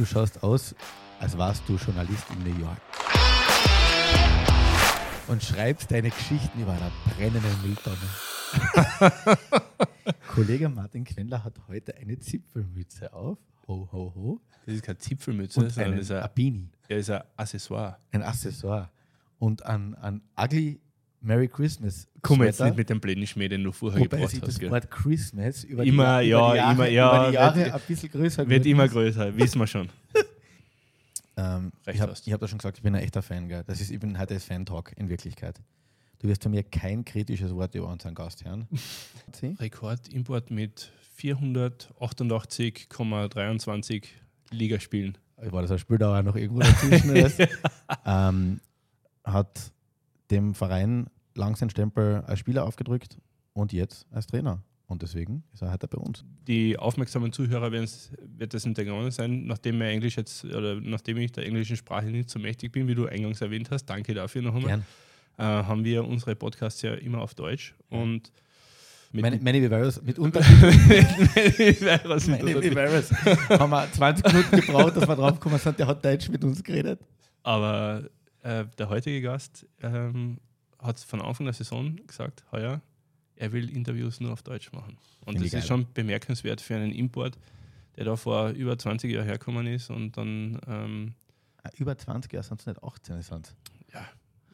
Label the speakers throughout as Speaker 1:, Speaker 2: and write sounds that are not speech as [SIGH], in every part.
Speaker 1: du schaust aus, als warst du Journalist in New York. Und schreibst deine Geschichten über einer brennenden Mülltonne. [LAUGHS] Kollege Martin Quendler hat heute eine Zipfelmütze auf. Ho, ho, ho.
Speaker 2: Das ist keine Zipfelmütze, sondern das ist ein,
Speaker 1: Abini.
Speaker 2: das ist ein Accessoire.
Speaker 1: Ein Accessoire. Und ein, ein ugly Merry Christmas.
Speaker 2: Komm jetzt nicht mit dem blöden Schmäh, den du vorher
Speaker 1: Wobei
Speaker 2: gebracht
Speaker 1: das
Speaker 2: hast. Gell?
Speaker 1: Wort Christmas über
Speaker 2: Immer,
Speaker 1: die,
Speaker 2: ja,
Speaker 1: über die Jahre,
Speaker 2: immer, ja,
Speaker 1: über die Jahre
Speaker 2: wird-
Speaker 1: ein bisschen größer
Speaker 2: Wird immer größer, [LAUGHS] wissen wir schon.
Speaker 1: Ähm,
Speaker 2: Recht
Speaker 1: ich habe hab da schon gesagt, ich bin ein echter Fan. Gell? Das ist, bin heute Fan-Talk in Wirklichkeit. Du wirst von mir kein kritisches Wort über unseren Gast hören. [LAUGHS] Sie?
Speaker 2: Rekordimport mit 488,23 Ligaspielen.
Speaker 1: War das ein Spieldauer noch irgendwo dazwischen? [LAUGHS] ähm, hat dem Verein lang seinen Stempel als Spieler aufgedrückt und jetzt als Trainer. Und deswegen ist er heute bei uns.
Speaker 2: Die aufmerksamen Zuhörer werden's- wird das hintergangen sein, nachdem mir Englisch jetzt, oder nachdem ich der englischen Sprache nicht so mächtig bin, wie du eingangs erwähnt hast, danke dafür noch einmal, äh, haben wir unsere Podcasts ja immer auf Deutsch. Und mit
Speaker 1: Many, many Viveros mit [LAUGHS] Unterschied.
Speaker 2: Virus
Speaker 1: Many. Viveros. haben wir 20 Minuten gebraucht, dass wir draufgekommen sind, der hat Deutsch mit uns geredet.
Speaker 2: Aber äh, der heutige Gast ähm, hat von Anfang der Saison gesagt, heuer, er will Interviews nur auf Deutsch machen. Und
Speaker 1: Finde
Speaker 2: das ist schon bemerkenswert für einen Import, der da vor über 20 Jahren hergekommen ist. Und dann, ähm,
Speaker 1: Ah, Über 20 Jahre sind es nicht 18, sind
Speaker 2: ja,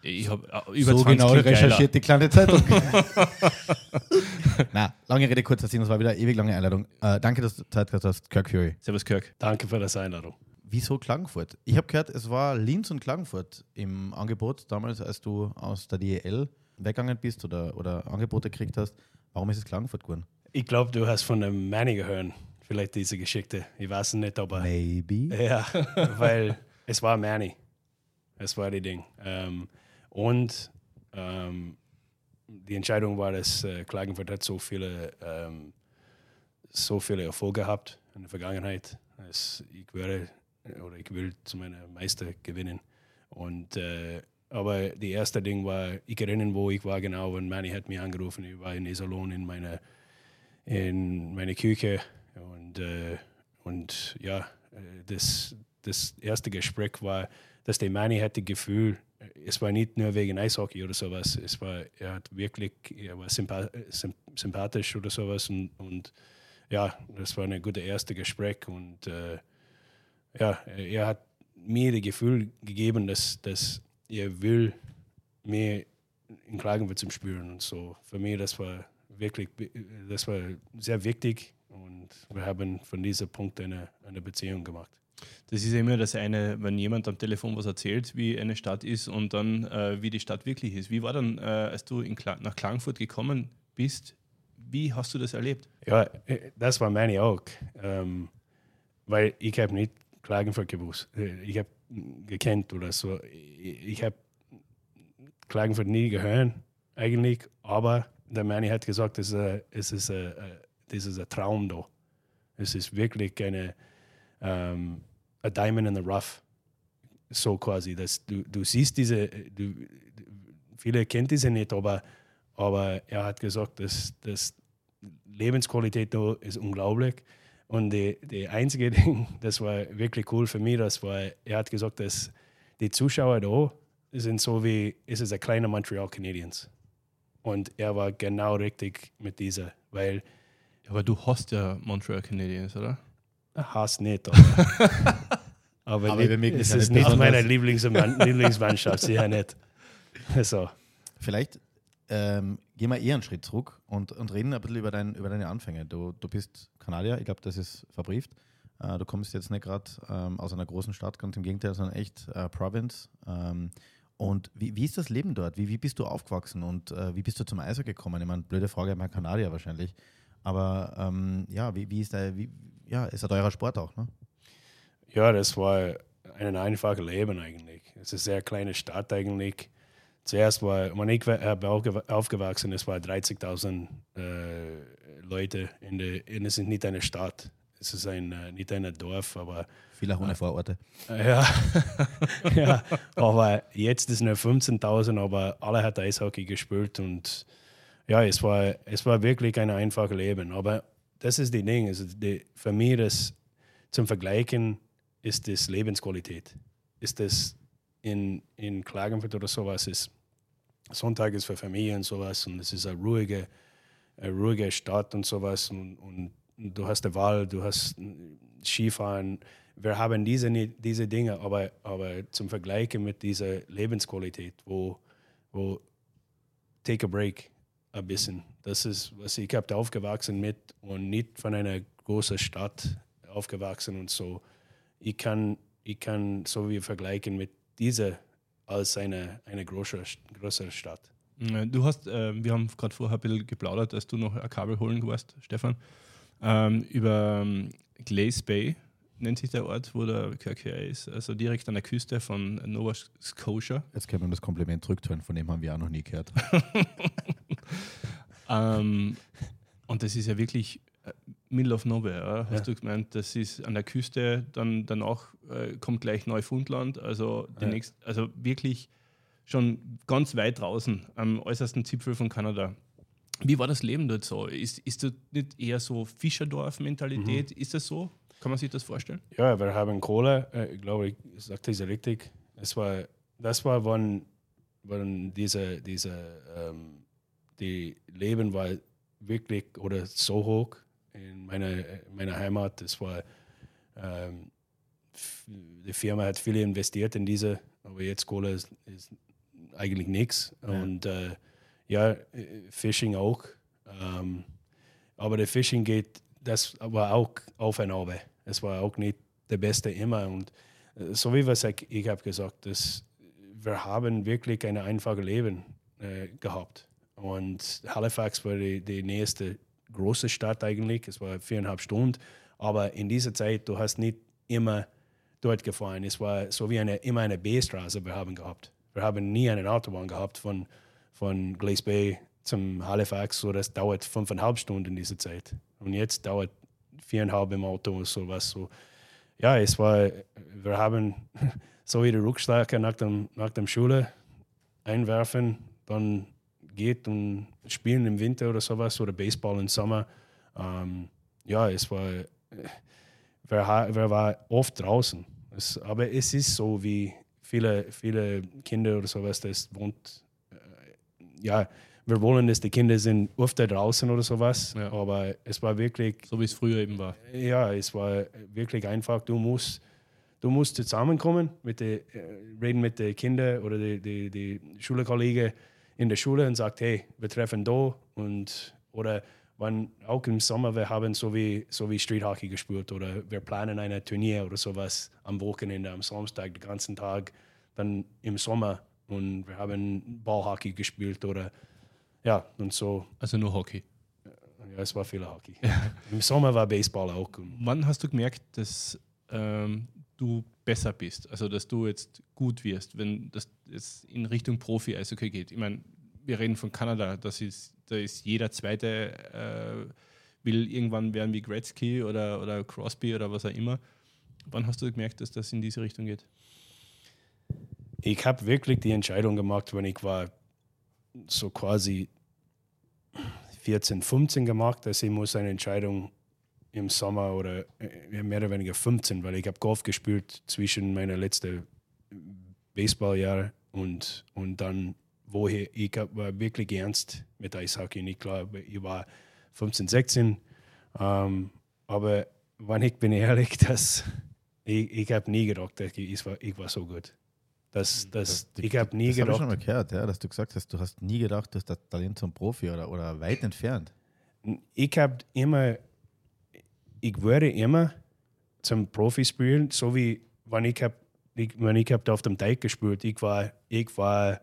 Speaker 2: ich habe äh, über
Speaker 1: so
Speaker 2: 20
Speaker 1: genau recherchiert die kleine Zeitung. [LAUGHS] [LAUGHS] Na, lange Rede, kurzer Sinn, das war wieder eine ewig lange Einladung. Äh, danke, dass du Zeit gehabt hast, Kirk Fury.
Speaker 2: Servus Kirk.
Speaker 3: Danke für das Einladung.
Speaker 1: Wieso Klagenfurt? Ich habe gehört, es war Linz und Klagenfurt im Angebot damals, als du aus der DEL weggegangen bist oder, oder Angebote gekriegt hast. Warum ist es Klagenfurt geworden?
Speaker 3: Ich glaube, du hast von dem Manny gehört, vielleicht diese Geschichte. Ich weiß es nicht, aber
Speaker 1: Maybe.
Speaker 3: ja, [LAUGHS] weil es war Manny. Es war die Ding. Ähm, und ähm, die Entscheidung war, dass äh, Klagenfurt hat so viele, ähm, so viele Erfolge gehabt in der Vergangenheit. Es, ich werde oder ich will zu meiner Meister gewinnen. Und äh, aber die erste Ding war, ich erinnere, wo ich war genau, und Manny hat mich angerufen. Ich war in Iserlohn in meiner in meine Küche und äh, und ja, äh, das das erste Gespräch war, dass der Manny hatte Gefühl, äh, es war nicht nur wegen Eishockey oder sowas, es war, er hat wirklich, er war symp sympathisch oder sowas und, und ja, das war ein gutes erste Gespräch und äh, ja, er hat mir das Gefühl gegeben, dass, dass er will mehr in Klagenfurt zum Spüren und so. Für mich, das war wirklich, das war sehr wichtig und wir haben von diesem Punkt eine, eine Beziehung gemacht.
Speaker 2: Das ist immer das eine, wenn jemand am Telefon was erzählt, wie eine Stadt ist und dann, äh, wie die Stadt wirklich ist. Wie war dann, äh, als du in Kla nach Klagenfurt gekommen bist, wie hast du das erlebt?
Speaker 3: Ja, äh, das war meine auch. Ähm, weil ich habe nicht Klagenfurt gewusst. Äh, Ich habe gekannt oder so. Ich, habe Klagenfurt nie gehört, eigentlich. Aber der Manny hat gesagt, es es ist äh, das ist ein Traum da. Es ist wirklich eine ähm, a diamond in the rough. So quasi. Dass du, du siehst diese, du, viele kennen diese nicht, aber, aber er hat gesagt, dass, dass Lebensqualität da ist unglaublich. Und die, die einzige [LAUGHS] Ding, das war wirklich cool für mich, das war, er hat gesagt, dass die Zuschauer da sind so wie, es ist ein kleiner Montreal Canadiens. Und er war genau richtig mit dieser, weil
Speaker 2: Aber du hast ja Montreal Canadiens, oder?
Speaker 3: er hasst nicht, aber, [LAUGHS] aber,
Speaker 1: Aber
Speaker 3: nicht, es ist
Speaker 1: nicht
Speaker 3: meine Lieblingsmannschaft, sicher nicht. [LAUGHS] So.
Speaker 1: Vielleicht ähm, gehen wir eher einen Schritt zurück und, und reden ein bisschen über, dein, über deine Anfänge. Du, du bist Kanadier, ich glaube, das ist verbrieft. Äh, du kommst jetzt nicht gerade ähm, aus einer großen Stadt, ganz im Gegenteil, sondern echt äh, Province. Ähm, und wie, wie ist das Leben dort? Wie, wie bist du aufgewachsen und äh, wie bist du zum Eishockey gekommen? Ich meine, blöde Frage, ich meine Kanadier wahrscheinlich. Aber ähm, ja, wie, wie ist der, wie, ja, ist ein teurer Sport auch, ne?
Speaker 3: Ja, das war ein einfaches Leben eigentlich. Es ist eine sehr kleine Stadt eigentlich. Zuerst war, wenn ich aufgewachsen, es war 30.000 äh, Leute in der, in, es ist nicht eine Stadt. Es ist ein, äh, nicht ein Dorf, aber
Speaker 1: Viel auch ohne Vororte.
Speaker 3: äh, ja, [LAUGHS] ja, aber jetzt ist nur 15.000, aber alle hat Eishockey gespielt und ja, es war, es war wirklich ein einfaches Leben. Aber das ist die Ding, also die, für mich das zum Vergleichen, ist das Lebensqualität. Ist das in, in Klagenfurt oder sowas, ist Sonntag ist für Familie und sowas und es ist eine ruhige, eine ruhige Stadt und sowas und, und du hast eine Wahl, du hast Skifahren. Wir haben diese, diese Dinge, aber, aber zum Vergleichen mit dieser Lebensqualität, wo, wo take a break ein bisschen. Das ist, was ich habe aufgewachsen mit und nicht von einer großen Stadt aufgewachsen und so. Ich kann, ich kann so wie vergleichen mit dieser als eine, eine große, größere Stadt.
Speaker 2: Du hast, äh, wir haben gerade vorher ein bisschen geplaudert, dass du noch ein Kabel holen warst, Stefan, ähm, über ähm, Glace Bay nennt sich der Ort, wo der Kirche ist, also direkt an der Küste von Nova Scotia.
Speaker 1: Jetzt können wir das Kompliment zurücktun, von dem haben wir auch noch nie gehört. [LAUGHS]
Speaker 2: ähm, und das ist ja wirklich äh, Middle of Nowhere, hast ja. du gemeint, das ist an der Küste, dann danach äh, kommt gleich Neufundland, also, ja. nächst, also wirklich schon ganz weit draußen am äußersten Zipfel von Kanada. Wie war das Leben dort so? Ist, ist das nicht eher so Fischerdorf-Mentalität? Mhm. Ist das so? Kann man sich das vorstellen?
Speaker 3: Ja, wir haben Kohle, äh, ich glaube, ich sagte es richtig. Es war, das war, wann, wann diese, diese ähm, die Leben war wirklich oder so hoch in meiner, meiner Heimat. Es war, ähm, die Firma hat viel investiert in diese, aber jetzt Kohle ist, ist eigentlich nichts. Ja. Und äh, ja, Fishing auch. Ähm, aber der Fishing geht, das war auch auf und ab. Es war auch nicht der Beste immer. Und äh, so wie was ich, ich habe gesagt, dass wir haben wirklich ein einfaches Leben äh, gehabt. Und Halifax war die, die nächste große Stadt eigentlich. Es war viereinhalb Stunden. Aber in dieser Zeit, du hast nicht immer dort gefahren. Es war so wie eine, immer eine B-Straße wir haben gehabt. Wir haben nie eine Autobahn gehabt von, von Glace Bay zum Halifax. So, das dauert fünfeinhalb Stunden in dieser Zeit. Und jetzt dauert viereinhalb im Auto und sowas. So, ja, es war, wir haben [LAUGHS] so die Rückschläge nach dem, nach dem Schule einwerfen, dann geht und spielen im Winter oder sowas oder Baseball im Sommer. Ähm, ja, es war, wer, wer war oft draußen. Es, aber es ist so, wie viele, viele Kinder oder sowas, das wohnt, äh, ja, wir wollen, dass die Kinder sind öfter draußen oder sowas, ja. aber es war wirklich...
Speaker 2: So wie es früher eben war.
Speaker 3: Ja, es war wirklich einfach, du musst, du musst zusammenkommen, mit die, äh, reden mit den Kindern oder die, die, die Schulkollegen, in der Schule und sagt, hey, wir treffen da und oder wann auch im Sommer wir haben so wie so wie Street Hockey gespielt oder wir planen ein Turnier oder sowas am Wochenende, am Samstag den ganzen Tag, dann im Sommer und wir haben Ballhockey gespielt oder ja und so.
Speaker 2: Also nur Hockey.
Speaker 3: Ja, es war viel Hockey. Im Sommer war Baseball auch.
Speaker 2: Wann hast du gemerkt, dass ähm, du besser bist, also dass du jetzt gut wirst, wenn das jetzt in Richtung Profi-Eishockey geht. Ich meine, wir reden von Kanada, das ist, da ist jeder Zweite äh, will irgendwann werden wie Gretzky oder, oder Crosby oder was auch immer. Wann hast du gemerkt, dass das in diese Richtung geht?
Speaker 3: Ich habe wirklich die Entscheidung gemacht, wenn ich war so quasi 14, 15 gemacht, dass ich muss eine Entscheidung im Sommer oder äh, mehr oder weniger 15, weil ich habe Golf gespielt zwischen meiner letzten Baseballjahr und, und dann, woher ich war wirklich ernst mit Eishockey. Und ich glaube, ich war 15, 16. Ähm, aber wenn ich bin ehrlich, [LAUGHS] dass ich, ich habe nie gedacht, ich, ich, war, ich war so gut. Das, das, das, ich habe nie
Speaker 1: das
Speaker 3: gedacht.
Speaker 1: Das habe ich schon mal gehört, ja, dass du gesagt hast, du hast nie gedacht, dass das Talent zum Profi oder, oder weit entfernt.
Speaker 3: Ich habe immer ich würde immer zum Profi spielen, so wie wenn ich hab, ich, wenn ich hab auf dem Teig gespielt, ich war, ich war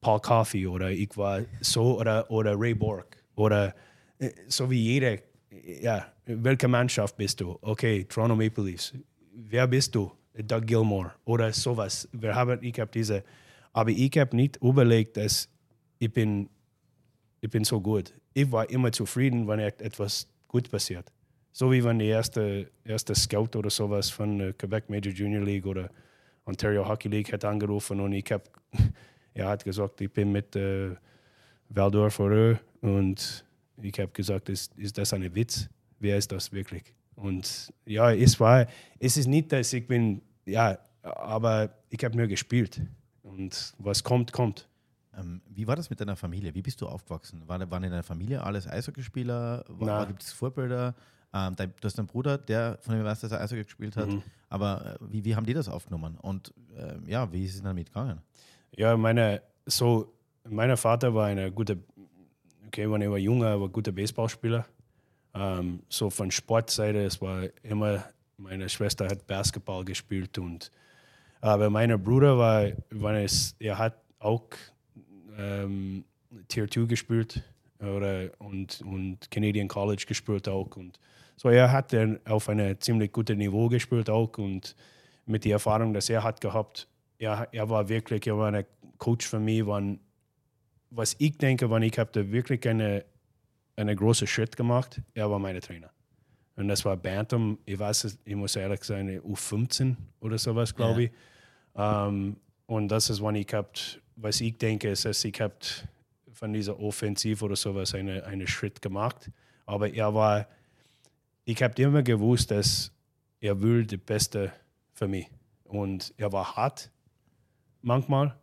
Speaker 3: Paul Coffey oder ich war so oder, oder Ray Borg oder äh, so wie jeder, ja, welche Mannschaft bist du? Okay, Toronto Maple Leafs. Wer bist du? Doug Gilmore oder sowas. Wir haben, ich habe diese, aber ich habe nicht überlegt, dass ich bin, ich bin so gut. Ich war immer zufrieden, wenn etwas gut passiert. So wie wenn die erste, erste Scout oder sowas von der Quebec Major Junior League oder Ontario Hockey League hat angerufen und ich habe, er [LAUGHS] hat gesagt, ich bin mit äh, Waldorf und ich habe gesagt, ist, ist das ein Witz? Wer ist das wirklich? Und ja, es war, es ist nicht, dass ich bin, ja, aber ich habe nur gespielt. Und was kommt, kommt.
Speaker 1: Ähm, wie war das mit deiner Familie? Wie bist du aufgewachsen? War, waren in deiner Familie alles Eishockeyspieler? War, Gibt es Vorbilder? Ähm, dein, du hast einen Bruder, der von dem weißt, dass er Eishockey gespielt hat. Mhm. Aber äh, wie, wie haben die das aufgenommen? Und äh, ja, wie ist es damit gegangen?
Speaker 3: Ja, meine, so, mein Vater war eine gute, okay, wenn ich war junger, war ein guter Baseballspieler. Ähm, so von Sportseite, es war immer, meine Schwester hat Basketball gespielt und aber mein Bruder war, wenn es, er hat auch ähm, Tier 2 gespielt oder, und, und Canadian College gespielt auch. Und so er hat dann auf einem ziemlich guten Niveau gespielt auch und mit der Erfahrung, dass er hat gehabt, er, er war wirklich, er war ein Coach für mich, wann, was ich denke, wann ich habe da wirklich eine, einen großen Schritt gemacht, er war mein Trainer. Und das war Bantam, ich weiß, ich muss ehrlich sagen, U15 oder sowas, glaube ja. ich. Um, ähm, und das ist, wann ich habt, was ich denke, ist, dass ich habt von dieser Offensiv oder sowas einen eine Schritt gemacht. Aber er war, ich habe immer gewusst, dass er will das Beste für mich. Und er war hart manchmal.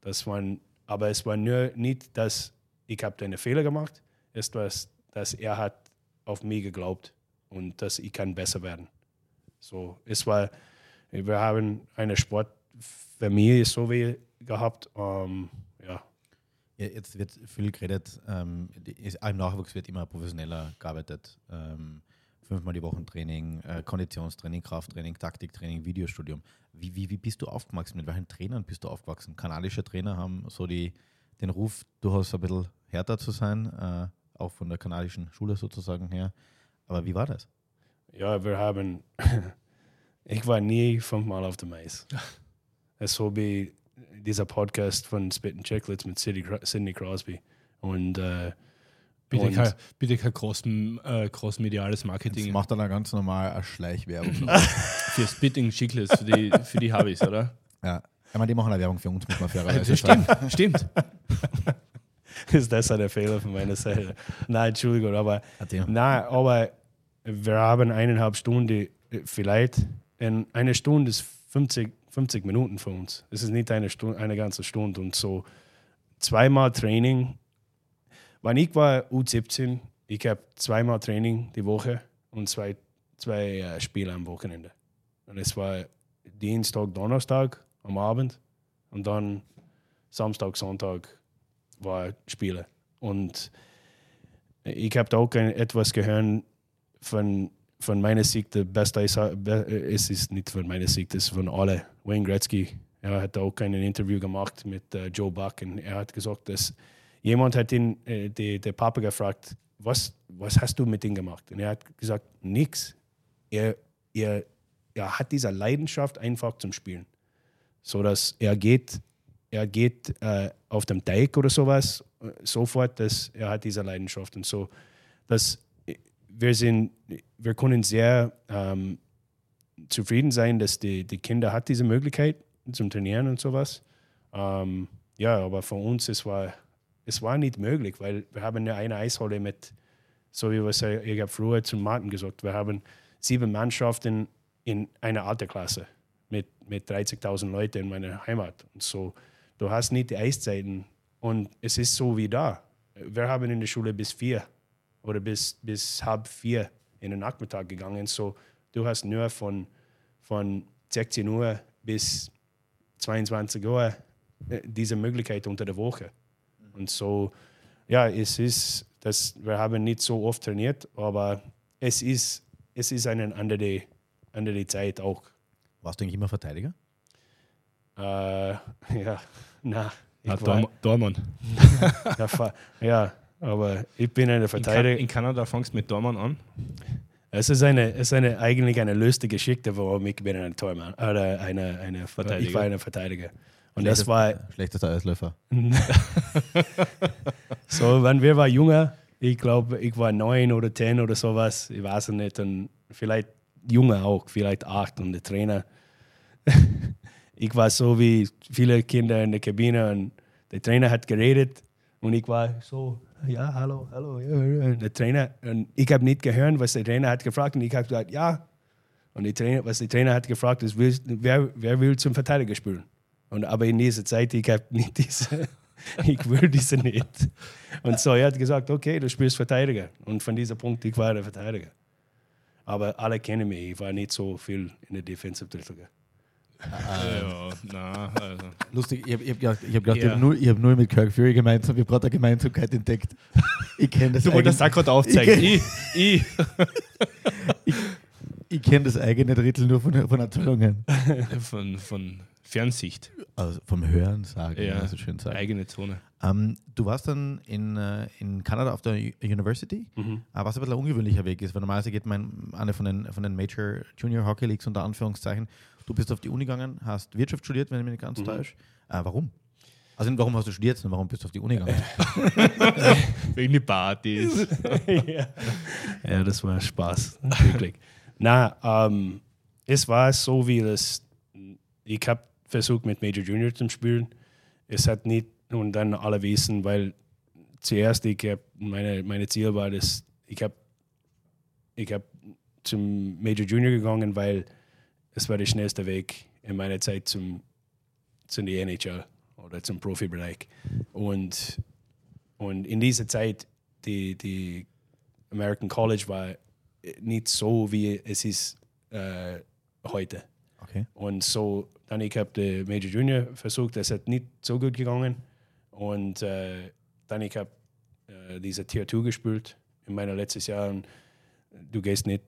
Speaker 3: Das waren, aber es war nur nicht, dass ich habe einen Fehler gemacht. Es war, dass er hat auf mich geglaubt und dass ich kann besser werden. So, es war, wir haben eine Sportfamilie so wie gehabt. Ähm, ja.
Speaker 1: ja. Jetzt wird viel geredet, ähm, im Nachwuchs wird immer professioneller gearbeitet. Ähm, fünfmal die Woche Training, äh, Konditionstraining, Krafttraining, Taktiktraining, Videostudium. Wie, wie, wie bist du aufgewachsen? Mit welchen Trainern bist du aufgewachsen? Kanadische Trainer haben so die, den Ruf, durchaus ein bisschen härter zu sein, äh, auch von der kanadischen Schule sozusagen her. Aber wie war das?
Speaker 3: Ja, wir haben, [LAUGHS] ich war nie fünfmal auf dem Eis. Es so wie dieser Podcast von Spit and Chicklets mit Sidney Crosby. Und äh,
Speaker 2: Bitte, und kein, bitte kein groß, äh, groß mediales Marketing. Das
Speaker 1: macht dann ganz normal eine Schleichwerbung. [LAUGHS]
Speaker 2: für Spitting Chicklets, für die, für die Habis, oder?
Speaker 1: Ja. Ich meine, die machen eine Werbung für uns, muss man fairerweise
Speaker 2: Stimmt, stimmt. [LAUGHS]
Speaker 3: ist das ein Fehler von meiner Seite? Nein, Entschuldigung, aber, nein, aber wir haben eineinhalb Stunden, vielleicht, in eine Stunde ist 50 50 Minuten für uns. Es ist nicht eine, Stunde, eine ganze Stunde. Und so zweimal Training. Wann ich war U17, ich habe zweimal Training die Woche und zwei, zwei äh, Spiele am Wochenende. Und es war Dienstag, Donnerstag am Abend und dann Samstag, Sonntag war Spiele. Und ich habe auch etwas gehört von von meiner Sicht der beste ist, es ist nicht von meiner Sicht, es ist von alle. Wayne Gretzky, er hat auch ein Interview gemacht mit uh, Joe Buck und er hat gesagt, dass jemand hat ihn, äh, die, der Papa gefragt, was, was hast du mit ihm gemacht? Und er hat gesagt, nichts. Er, er, er hat diese Leidenschaft einfach zum Spielen. So dass er geht, er geht äh, auf dem Teig oder sowas, äh, sofort, dass er hat diese Leidenschaft. Und so, dass wir, sind, wir können sehr ähm, zufrieden sein, dass die, die Kinder hat diese Möglichkeit zum Trainieren und sowas. Ähm, ja, aber für uns es war es war nicht möglich, weil wir haben ja eine Eishalle mit, so wie was ich habe früher zum Martin gesagt, wir haben sieben Mannschaften in einer Alterklasse mit, mit 30.000 Leuten in meiner Heimat. Und so, du hast nicht die Eiszeiten und es ist so wie da. Wir haben in der Schule bis vier oder bis, bis halb vier in den Nachmittag gegangen. So, du hast nur von, von 16 Uhr bis 22 Uhr äh, diese Möglichkeit unter der Woche. Und so, ja, es ist, das, wir haben nicht so oft trainiert, aber es ist, es ist eine andere, andere Zeit auch.
Speaker 1: Warst du eigentlich immer Verteidiger?
Speaker 3: Äh, [LAUGHS] ja, na.
Speaker 2: Ah, Dormann. [LAUGHS]
Speaker 3: ja, aber ich bin eine Verteidiger.
Speaker 2: In, Kanada fangst du mit Tormann an?
Speaker 3: Es ist, eine, es ist eine, eigentlich eine lustige Geschichte, warum ich bin ein Tormann oder eine, eine Verteidiger. Ich war ein Verteidiger. Und das war.
Speaker 1: Schlechtester Eisläufer. [LAUGHS]
Speaker 3: so, wenn wir waren jünger, ich glaube, ich war neun oder zehn oder sowas, ich weiß es nicht. Und vielleicht jünger auch, vielleicht acht. Und der Trainer, [LAUGHS] ich war so wie viele Kinder in der Kabine und der Trainer hat geredet und ich war so ja, hallo, hallo. Ja, der Trainer, und ich habe nicht gehört, was der Trainer hat gefragt und ich habe gesagt, ja. Und die Trainer, was der Trainer hat gefragt, ist, wer, wer will zum Verteidiger spielen? Und aber in dieser Zeit, ich habe nicht diese, [LAUGHS] ich will diese nicht. Und so, er hat gesagt, okay, du spielst Verteidiger. Und von diesem Punkt, ich war der Verteidiger. Aber alle kennen mich, ich war nicht so viel in der Defensive Drittliga.
Speaker 2: Ja, na, also.
Speaker 1: Lustig, ich habe ich hab gedacht, ich hab gedacht, ich hab nur mit Kirk Fury gemeinsam, ich habe gerade eine Gemeinsamkeit entdeckt. Ich kenne das,
Speaker 2: Du wolltest
Speaker 1: eigen-
Speaker 2: auch gerade aufzeigen.
Speaker 1: Ich-
Speaker 2: Ich, ich.
Speaker 1: ich kenn das eigene Drittel nur von, von Erzählungen.
Speaker 2: Von, von Fernsicht.
Speaker 1: Also vom Hören sagen,
Speaker 2: Ja,
Speaker 1: ja, so schön sagen.
Speaker 2: Eigene Zone.
Speaker 1: Ähm, du warst dann in, äh, in Kanada auf der U- University,
Speaker 3: Mhm.
Speaker 1: äh, was ein bisschen ein ungewöhnlicher Weg ist, weil normalerweise geht man eine von den, von den Major Junior Hockey Leagues unter Anführungszeichen. Du bist auf die Uni gegangen, hast Wirtschaft studiert, wenn ich mich nicht ganz
Speaker 3: Mhm.
Speaker 1: täusche. Äh, warum? Also warum hast du studiert, sondern warum bist du auf die Uni gegangen? [LAUGHS]
Speaker 2: Wegen die Partys. [LAUGHS]
Speaker 3: ja. ja, das war Spaß. Wirklich. Na, ähm, es war so, wie das. Ich habe versucht, mit Major Junior zu spielen. Es hat nicht, und dann alle wissen, weil zuerst, ich hab, meine, meine Ziel war, dass ich habe ich hab zum Major Junior gegangen, weil es war der schnellste Weg in meiner Zeit zum, zum die NHL oder zum Profibereich. Und, und in dieser Zeit, die, die American College war nicht so, wie es ist äh, heute.
Speaker 1: Okay.
Speaker 3: Und so, dann ich habe den Major Junior versucht, das hat nicht so gut gegangen. Und äh, dann ich habe äh, diese Tier 2 gespielt in meiner letztes Jahr. Und du gehst nicht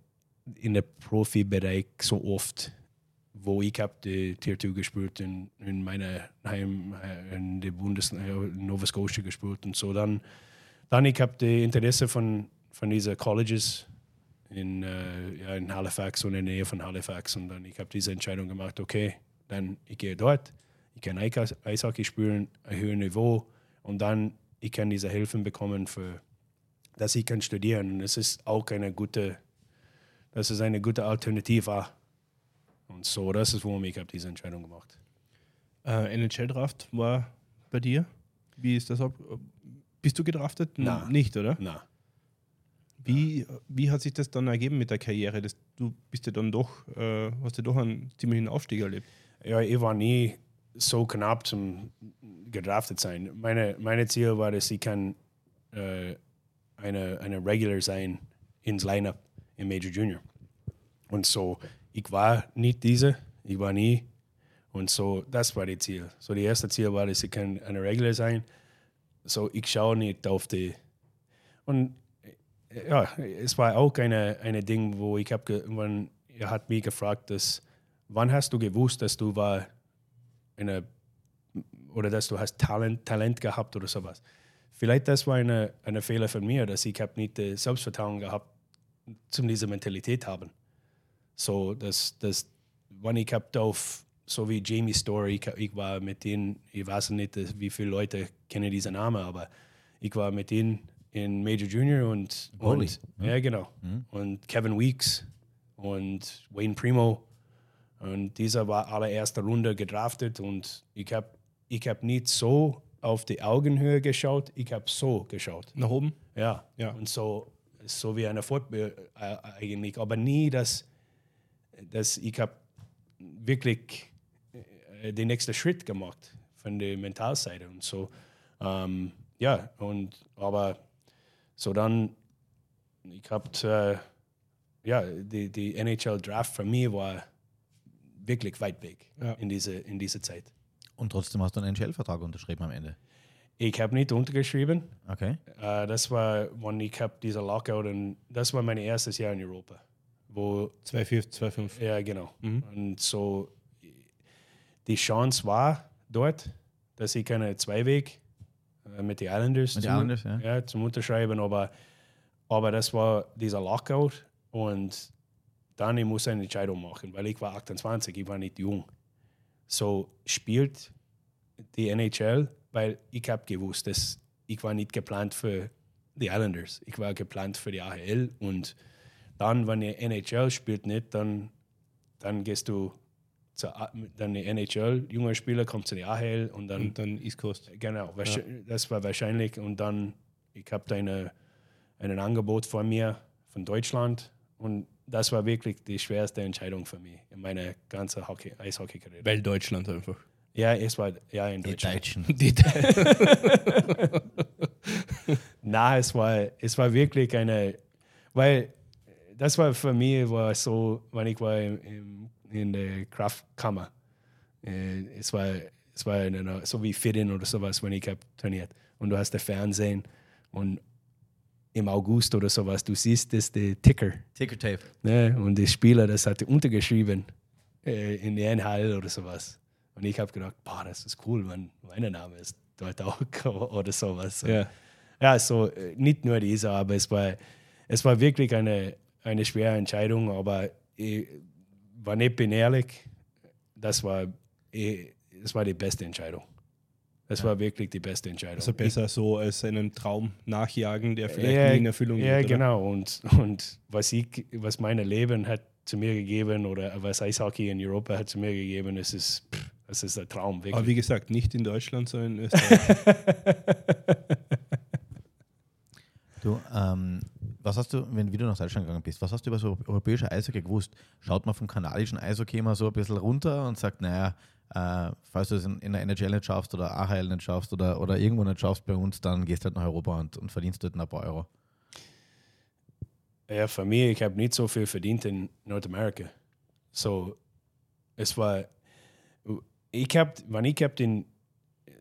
Speaker 3: in den Profibereich so oft, wo ich habe die Tier 2 gespielt in, in meiner Heim, äh, in der Bundes äh, Nova Scotia gespielt und so. Dann, dann ich habe die Interesse von, von diesen Colleges in, äh, ja, in Halifax und in der Nähe von Halifax. Und dann ich habe diese Entscheidung gemacht, okay, dann ich gehe dort, ich kann Eis- Eishockey spielen, ein höheres Niveau und dann ich kann diese Hilfen bekommen, für, dass ich kann studieren. Und das ist auch eine gute, das ist eine gute Alternative. Und so, das ist, warum ich habe diese Entscheidung gemacht.
Speaker 2: Äh, NHL-Draft war bei dir. Wie ist das ab? Bist du gedraftet? N-
Speaker 3: Na.
Speaker 2: Nicht, oder?
Speaker 3: Na,
Speaker 2: Wie, wie hat sich das dann ergeben mit der Karriere? Das, du bist ja dann doch, äh, hast ja doch einen ziemlichen Aufstieg erlebt.
Speaker 3: ja, ich war nie so knapp zum gedraftet sein. Meine, meine Ziel war, dass ich kann äh, eine, eine Regular sein ins Lineup im Major Junior. Und so, ich war nicht diese, ich war nie. Und so, das war das Ziel. So, die erste Ziel war, dass ich kann eine Regular sein. So, ich schaue nicht auf die. Und äh, ja, es war auch eine, eine Ding, wo ich habe, wenn er hat mich gefragt, dass, wann hast du gewusst, dass du war eine oder dass du hast Talent, Talent gehabt oder sowas. Vielleicht das war eine, eine Fehler von mir, dass ich habe nicht das Selbstvertrauen gehabt, zum diese Mentalität haben. So, dass, dass wenn ich hab auf, so wie Jamie Story, ich, ich war mit denen, ich weiß nicht, wie viele Leute kennen diesen Namen, aber ich war mit denen in Major Junior und,
Speaker 1: Goalie,
Speaker 3: und ja, genau. Und Kevin Weeks und Wayne Primo. Und dieser war allererste Runde gedraftet und ich habe ich hab nicht so auf die Augenhöhe geschaut, ich habe so geschaut.
Speaker 2: Nach oben?
Speaker 3: Ja.
Speaker 2: Ja.
Speaker 3: Und so, so wie eine Fortbildung äh, eigentlich, aber nie, dass, dass ich habe wirklich äh, den nächsten Schritt gemacht von der Mentalseite und so. Ähm, ja, und aber so dann, ich habe, äh, ja, die, die NHL Draft für mich war wirklich weit weg
Speaker 2: Ja.
Speaker 3: in, diese, in dieser Zeit.
Speaker 1: Und trotzdem hast du einen NHL-Vertrag unterschrieben am Ende.
Speaker 3: Ich habe nicht untergeschrieben,
Speaker 1: Okay.
Speaker 3: Äh, das war, wann ich habe dieser Lockout und das war mein erstes Jahr in Europa, wo
Speaker 2: 2,4, 2,5.
Speaker 3: ja genau
Speaker 2: Mhm.
Speaker 3: und so die Chance war dort, dass ich eine Zweiweg äh, mit den Islanders,
Speaker 1: Mit den
Speaker 3: zum-
Speaker 1: Islanders, ja.
Speaker 3: ja, zum Unterschreiben, aber aber das war dieser Lockout und dann ich muss eine Entscheidung machen, weil ich war 28, ich war nicht jung. So spielt die NHL, weil ich habe gewusst, dass ich war nicht geplant für die Islanders, ich war geplant für die AHL und dann, wenn die NHL spielt nicht, dann, dann gehst du zur, A- dann die NHL, junge Spieler kommt zu der AHL und dann
Speaker 2: Und dann East Coast.
Speaker 3: Genau, wahrsch- das war wahrscheinlich und dann ich habe eine, ein Angebot von mir von Deutschland und das war wirklich die schwerste Entscheidung für mich in meiner ganzen Hockey, Eishockey-Karriere.
Speaker 2: Weil Deutschland einfach.
Speaker 3: Ja, es war ja in
Speaker 1: Die
Speaker 3: Deutschland.
Speaker 1: Deutschen.
Speaker 2: Die, [LAUGHS]
Speaker 3: Na, es war, es war wirklich eine, weil das war für mich war so, wenn ich war im, in der Kraftkammer. Äh, es war, es war eine, so wie Fitting oder sowas, wenn ich habe trainiert. Und du hast das Fernsehen und im August oder sowas, du siehst das, der Ticker.
Speaker 1: Ticker Tape.
Speaker 3: Ne? Und der Spieler, das hat untergeschrieben äh, in die NHL oder sowas. Und ich habe gedacht, boah, das ist cool, wenn mein Name ist dort auch [LAUGHS] oder sowas.
Speaker 2: ja.
Speaker 3: Ja, so äh, nicht nur diese, aber es war, es war wirklich eine, eine schwere Entscheidung, aber ich, wenn ich bin ehrlich, das war, ich, das war die beste Entscheidung. Das war wirklich die beste Entscheidung.
Speaker 2: Also besser so als einen Traum nachjagen, der vielleicht
Speaker 3: ja,
Speaker 2: nie in Erfüllung
Speaker 3: Ja,
Speaker 2: geht. oder?
Speaker 3: genau. Und, und was, ich, was mein Leben hat zu mir gegeben oder was Eishockey in Europa hat zu mir gegeben, ist, pff, das ist ein Traum.
Speaker 2: Aber
Speaker 3: Wirklich.
Speaker 2: wie gesagt, nicht in Deutschland, sondern in Österreich. [LAUGHS]
Speaker 1: Du, ähm, was hast du, wenn wie du nach Deutschland gegangen bist, was hast du über so europäische Eishockey gewusst? Schaut man vom kanadischen Eishockey immer so ein bisschen runter und sagt, naja, äh, falls du es in, in der NHL nicht schaffst oder AHL nicht schaffst oder, oder irgendwo nicht schaffst bei uns, dann gehst du halt nach Europa und, und verdienst dort ein paar Euro.
Speaker 3: Ja, für mich, ich habe nicht so viel verdient in Nordamerika. So, es war, ich habe, wenn ich habe den,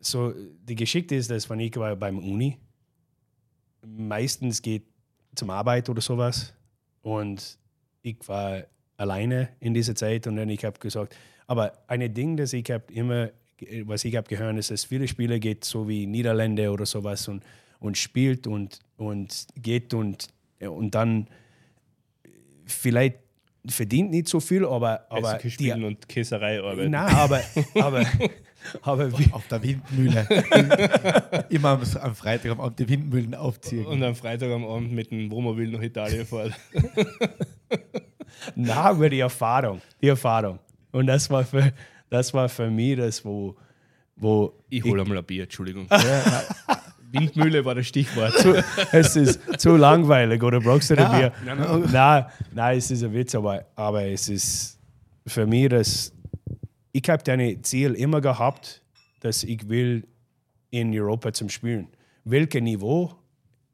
Speaker 3: so, die Geschichte ist, dass wenn ich war beim Uni, meistens geht zum Arbeit oder sowas. Und ich war alleine in dieser Zeit und dann ich habe gesagt, aber ein Ding, das ich habe immer, was ich habe gehört, ist, dass viele Spieler geht so wie Niederländer oder sowas und, und spielt und, und geht und, und dann vielleicht verdient nicht so viel, aber, aber
Speaker 2: spielen und Käserei arbeiten.
Speaker 3: Nein, aber, [LAUGHS] aber, aber wie,
Speaker 1: Auf der Windmühle. [LAUGHS] immer am, am Freitag am Abend die Windmühlen aufziehen.
Speaker 2: Und am Freitag am Abend mit dem Wohnmobil nach Italien fahren. [LAUGHS]
Speaker 3: na, aber die Erfahrung, die Erfahrung. Und das war für, das war für mich das, wo, wo
Speaker 2: Ich hole einmal ein Bier, Entschuldigung. Windmühle war das Stichwort.
Speaker 3: es ist zu langweilig oder brauchst du
Speaker 1: Ja.
Speaker 3: Bier?
Speaker 2: Nein, nein.
Speaker 3: Nein, nein, es ist ein Witz, aber, aber es ist für mich das. Ich habe dein Ziel immer gehabt, dass ich will in Europa zum Spielen. Welches Niveau?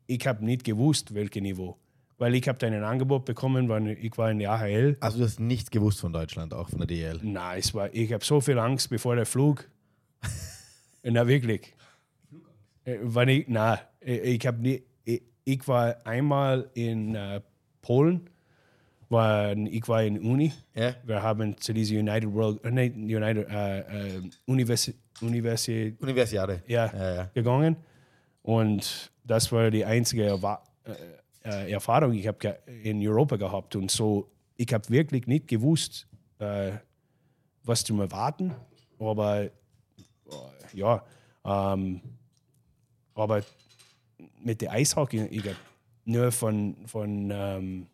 Speaker 3: Ich habe nicht gewusst, welches Niveau. Weil ich habe ein Angebot bekommen, weil ich war in der AHL.
Speaker 1: Also du hast nichts gewusst von Deutschland, auch von der DL.
Speaker 3: Nein, es war, ich habe so viel Angst bevor der Flug. [LAUGHS] Na wirklich. Äh, Wenn ich, na, ich habe nie, ich, ich war einmal in äh, Polen, war, ich war in Uni.
Speaker 1: Ja.
Speaker 3: Wir haben zu dieser United World, äh, United, äh, äh, Universi Universität
Speaker 1: Universiade.
Speaker 3: ja,
Speaker 1: Ja, ja.
Speaker 3: gegangen. Und das war die einzige Erwa äh, äh, Erfahrung, die ich habe in Europa gehabt. Und so, ich habe wirklich nicht gewusst, äh, was zu erwarten. Aber äh, ja, ähm, aber mit der Eishockey, ich habe nur von, von ähm,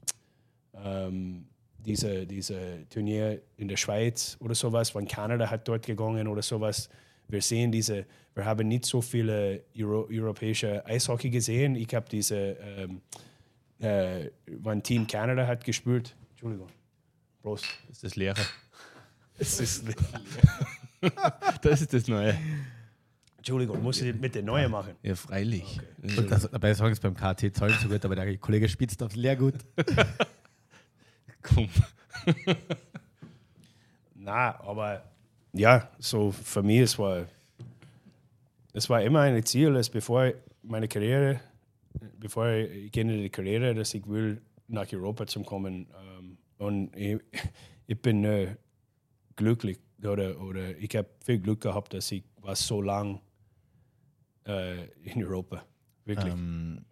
Speaker 3: ähm, diese, diese Turnier in der Schweiz oder sowas, von Kanada hat dort gegangen oder sowas. Wir sehen diese, wir haben nicht so viele Euro, europäische Eishockey gesehen. Ich habe diese, ähm, äh, wenn Team Kanada hat gespielt. Entschuldigung. Prost.
Speaker 2: Ist das Leere. [LAUGHS]
Speaker 3: Es ist, [LAUGHS]
Speaker 2: Das ist das Neue.
Speaker 3: Entschuldigung, muss ich mit der Neue machen.
Speaker 2: Ja, freilich.
Speaker 1: Und das, dabei sagen es beim KT Zollen so gut, aber der Kollege spitzt aufs Lehrgut. [LAUGHS]
Speaker 2: Komm. [LAUGHS]
Speaker 3: Na, aber ja, so für mich, es war, es war immer ein Ziel, dass bevor meine Karriere, bevor ich in die Karriere, dass ich will nach Europa zu kommen. Ähm, und ich, ich bin äh, glücklich oder, oder ich habe viel Glück gehabt, dass ich war so lang äh, in Europa. Wirklich.
Speaker 1: Ähm,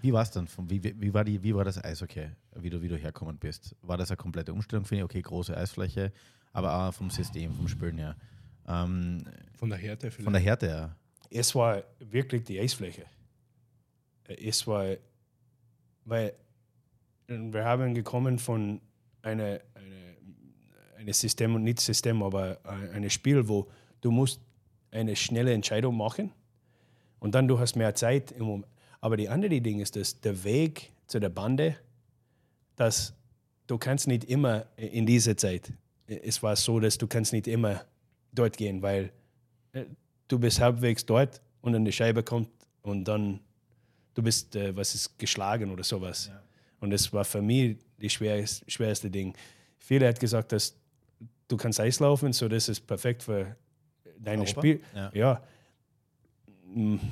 Speaker 1: wie war es dann? Von, wie, wie, war die, wie war das Eishockey, wie du, wie du herkommen bist? War das eine komplette Umstellung für dich? Okay, große Eisfläche, aber auch vom System, vom Spielen her. Ähm,
Speaker 2: Von der Härte vielleicht.
Speaker 1: von der Härte her.
Speaker 3: es war wirklich die Eisfläche. Es war, weil wir haben gekommen von einem eine, eine System und nicht System, aber ein Spiel, wo du musst eine schnelle Entscheidung machen und dann du hast mehr Zeit im Moment. Aber die andere Ding ist, dass der Weg zu der Bande, dass du kannst nicht immer in dieser Zeit, es war so, dass du kannst nicht immer dort gehen, weil äh, du bist halbwegs dort und dann die Scheibe kommt und dann du bist, äh, was ist, geschlagen oder sowas. Ja. Und das war für mich das schwerste, schwerste Ding. Viele hat gesagt, dass du kannst Eis laufen, so das ist perfekt für dein Spiel. Ja. ja.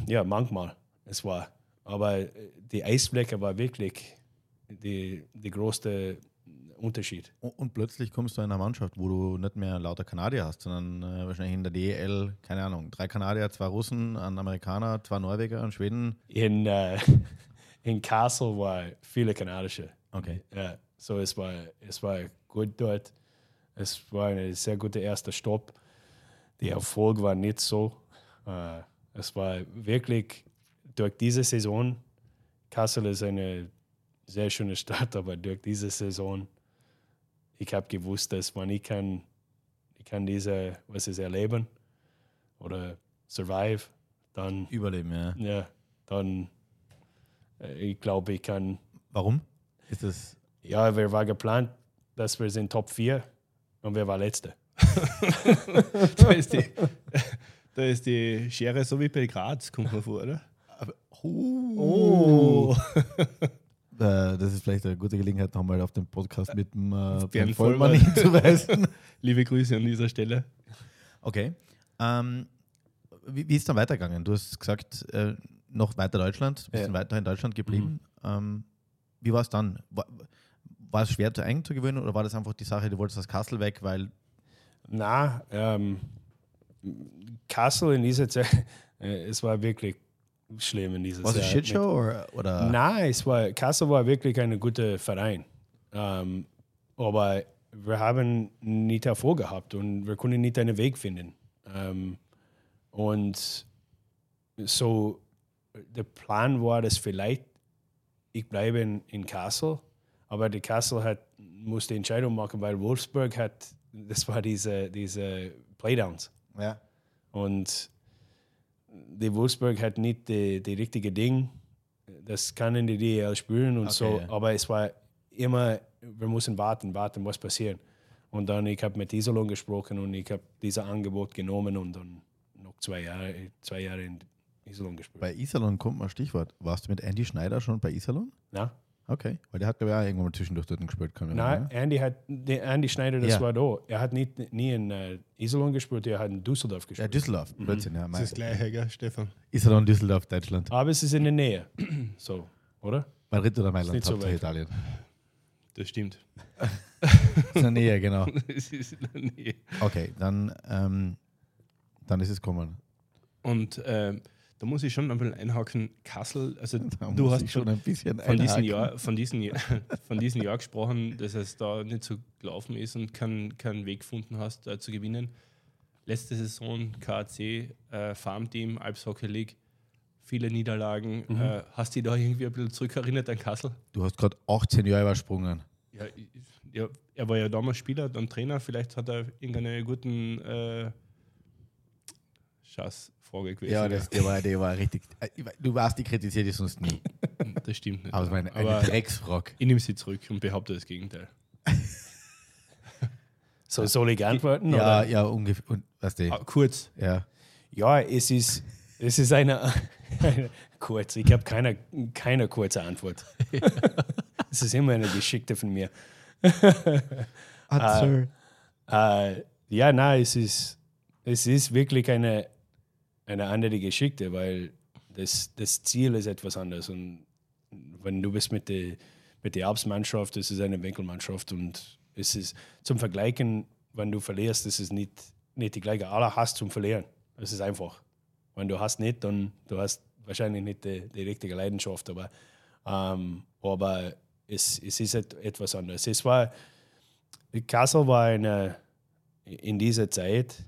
Speaker 3: Ja, manchmal. Es war. Aber die Eisfläche war wirklich die, die größte Unterschied.
Speaker 1: Und, und, plötzlich kommst du in einer Mannschaft, wo du nicht mehr lauter Kanadier hast, sondern äh, wahrscheinlich in der DEL, keine Ahnung, drei Kanadier, zwei Russen, ein Amerikaner, zwei Norweger und Schweden.
Speaker 3: In, äh, [LAUGHS] in Kassel war viele kanadische.
Speaker 1: Okay.
Speaker 3: Ja, so es war, es war gut dort. Es war ein sehr guter erster Stopp. Der Erfolg war nicht so. Äh, es war wirklich durch diese Saison, Kassel ist eine sehr schöne Stadt, [LAUGHS] aber durch diese Saison ich habe gewusst, dass man ich kann, ich kann diese, was ist erleben oder survive, dann
Speaker 1: überleben, ja.
Speaker 3: Ja, dann äh, ich glaube, ich kann.
Speaker 1: Warum? Ist das?
Speaker 3: Ja, wir waren geplant, dass wir sind Top 4 und wir waren Letzte.
Speaker 2: da, ist die, da ist die Schere so wie Belgrad, kommt man vor, oder?
Speaker 1: Aber, oh. [LAUGHS] oh. Das ist vielleicht eine gute Gelegenheit, nochmal auf den Podcast mit dem äh, Bernd Vollmann hinzuweisen. [LAUGHS]
Speaker 2: Liebe Grüße an dieser Stelle.
Speaker 1: Okay. Ähm, wie, wie, ist dann weitergegangen? Du hast gesagt, äh, noch weiter Deutschland, bist ja. weiter in Deutschland geblieben. Mhm. Ähm, wie war es dann? War, war, es schwer zu eigen zu gewöhnen oder war das einfach die Sache, du wolltest aus Kassel weg, weil.
Speaker 3: Na, ähm, Kassel in dieser Zeit, [LAUGHS] äh, es war wirklich schlimm in dieser
Speaker 1: War es Shitshow oder, oder?
Speaker 3: Nein, es war, Kassel war wirklich ein guter Verein. Um, ähm, aber wir haben nicht Erfolg gehabt und wir konnten nicht einen Weg finden. Um, ähm, und so, der Plan war, dass vielleicht ich bleibe in, in Kassel, aber die Kassel hat, musste Entscheidung machen, weil Wolfsburg hat, [LAUGHS] das war diese, diese Playdowns.
Speaker 1: Ja.
Speaker 3: Und die Wolfsburg hat nicht die, die richtige Ding. Das kann in die DL spielen und okay, so, ja. aber es war immer, wir müssen warten, warten, was passiert. Und dann, ich habe mit Iserlohn gesprochen und ich habe dieses Angebot genommen und dann noch zwei Jahre, zwei Jahre in Iserlohn gespielt.
Speaker 1: Bei Iserlohn kommt mal Stichwort. Warst du mit Andy Schneider schon bei Iserlohn?
Speaker 3: Ja.
Speaker 1: Okay, weil der hat, glaube ich, auch irgendwann mal zwischendurch dort gespielt.
Speaker 3: Nein, ne? Andy, hat, Andy Schneider, das ja. war da. Er hat nicht, nie in uh, Iserlohn gespielt, er hat in Düsseldorf gespielt.
Speaker 1: Ja, Düsseldorf, mhm. Blödsinn, ja.
Speaker 2: Das ist das gleiche, gell, Stefan?
Speaker 1: Iserlohn, Düsseldorf, Deutschland.
Speaker 3: Aber es ist in der Nähe, [CLEARS THROAT] so, oder?
Speaker 1: Madrid oder Mailand, so Italien.
Speaker 2: Das stimmt. [LAUGHS]
Speaker 1: in der Nähe, genau. [LAUGHS] es ist in der Nähe. Okay, dann, ähm, dann ist es kommen.
Speaker 2: Und ähm, da muss ich schon ein bisschen einhaken. Kassel, also da du hast schon ein bisschen von diesem, Jahr, von, diesem Jahr, [LAUGHS] von diesem Jahr gesprochen, dass es da nicht so gelaufen ist und keinen kein Weg gefunden hast, äh, zu gewinnen. Letzte Saison KAC, äh, Farmteam, Alps Hockey League, viele Niederlagen. Mhm. Äh, hast du dich da irgendwie ein bisschen zurückerinnert an Kassel?
Speaker 1: Du hast gerade 18 Jahre übersprungen.
Speaker 2: Ja, ja, er war ja damals Spieler, dann Trainer. Vielleicht hat er irgendeinen guten äh, Schass Frage gewesen.
Speaker 1: Ja, das, der, war, der war richtig. Äh, du warst, die kritisiert ist sonst nie. [LAUGHS]
Speaker 2: Das stimmt nicht.
Speaker 1: Aber es war eine, Drecksfrage.
Speaker 2: Ich nehme sie zurück und behaupte das Gegenteil. [LAUGHS]
Speaker 3: so soll ich antworten?
Speaker 1: Ja, oder? ja, ungefähr. weißt du,
Speaker 2: ah, kurz.
Speaker 1: Ja.
Speaker 3: Ja, es ist, es ist eine, eine kurz. Ich habe keine, keine kurze Antwort. [LAUGHS] Es ist immer eine geschickte von mir.
Speaker 1: Answer.
Speaker 3: Uh, uh, ja, nein, es ist, es ist wirklich eine, eine andere Geschichte, weil das, das Ziel ist etwas anderes. Und wenn du bist mit der, mit der Erbsmannschaft, das ist eine Winkelmannschaft und es ist zum Vergleichen, wenn du verlierst, das ist nicht, nicht die gleiche. Aller hast zum Verlieren. Es ist einfach. Wenn du hast nicht, dann du hast wahrscheinlich nicht die, die richtige Leidenschaft, aber, ähm, aber es, es ist etwas anderes. Es war, Kassel war eine, in dieser Zeit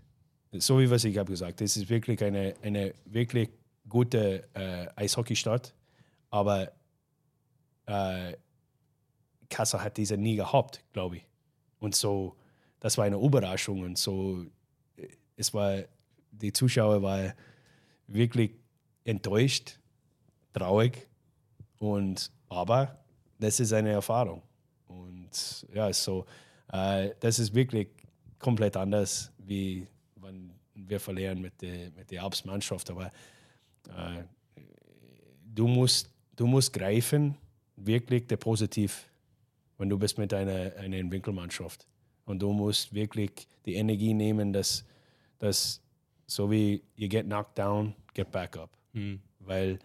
Speaker 3: so wie was ich habe gesagt, es ist wirklich eine, eine wirklich gute äh, Eishockeystadt, aber äh, Kassel hat diese nie gehabt, glaube ich. Und so, das war eine Überraschung und so, es war, die Zuschauer waren wirklich enttäuscht, traurig. Und, aber das ist eine Erfahrung. Und ja, so, äh, das ist wirklich komplett anders, wie wenn wir verlieren mit der, mit der Alpsmannschaft. Aber äh, du, musst, du musst greifen, wirklich der Positiv, wenn du bist mit einer, einer Winkelmannschaft. Und du musst wirklich die Energie nehmen, dass, dass so wie you get knocked down, get back up. Mhm. Weil,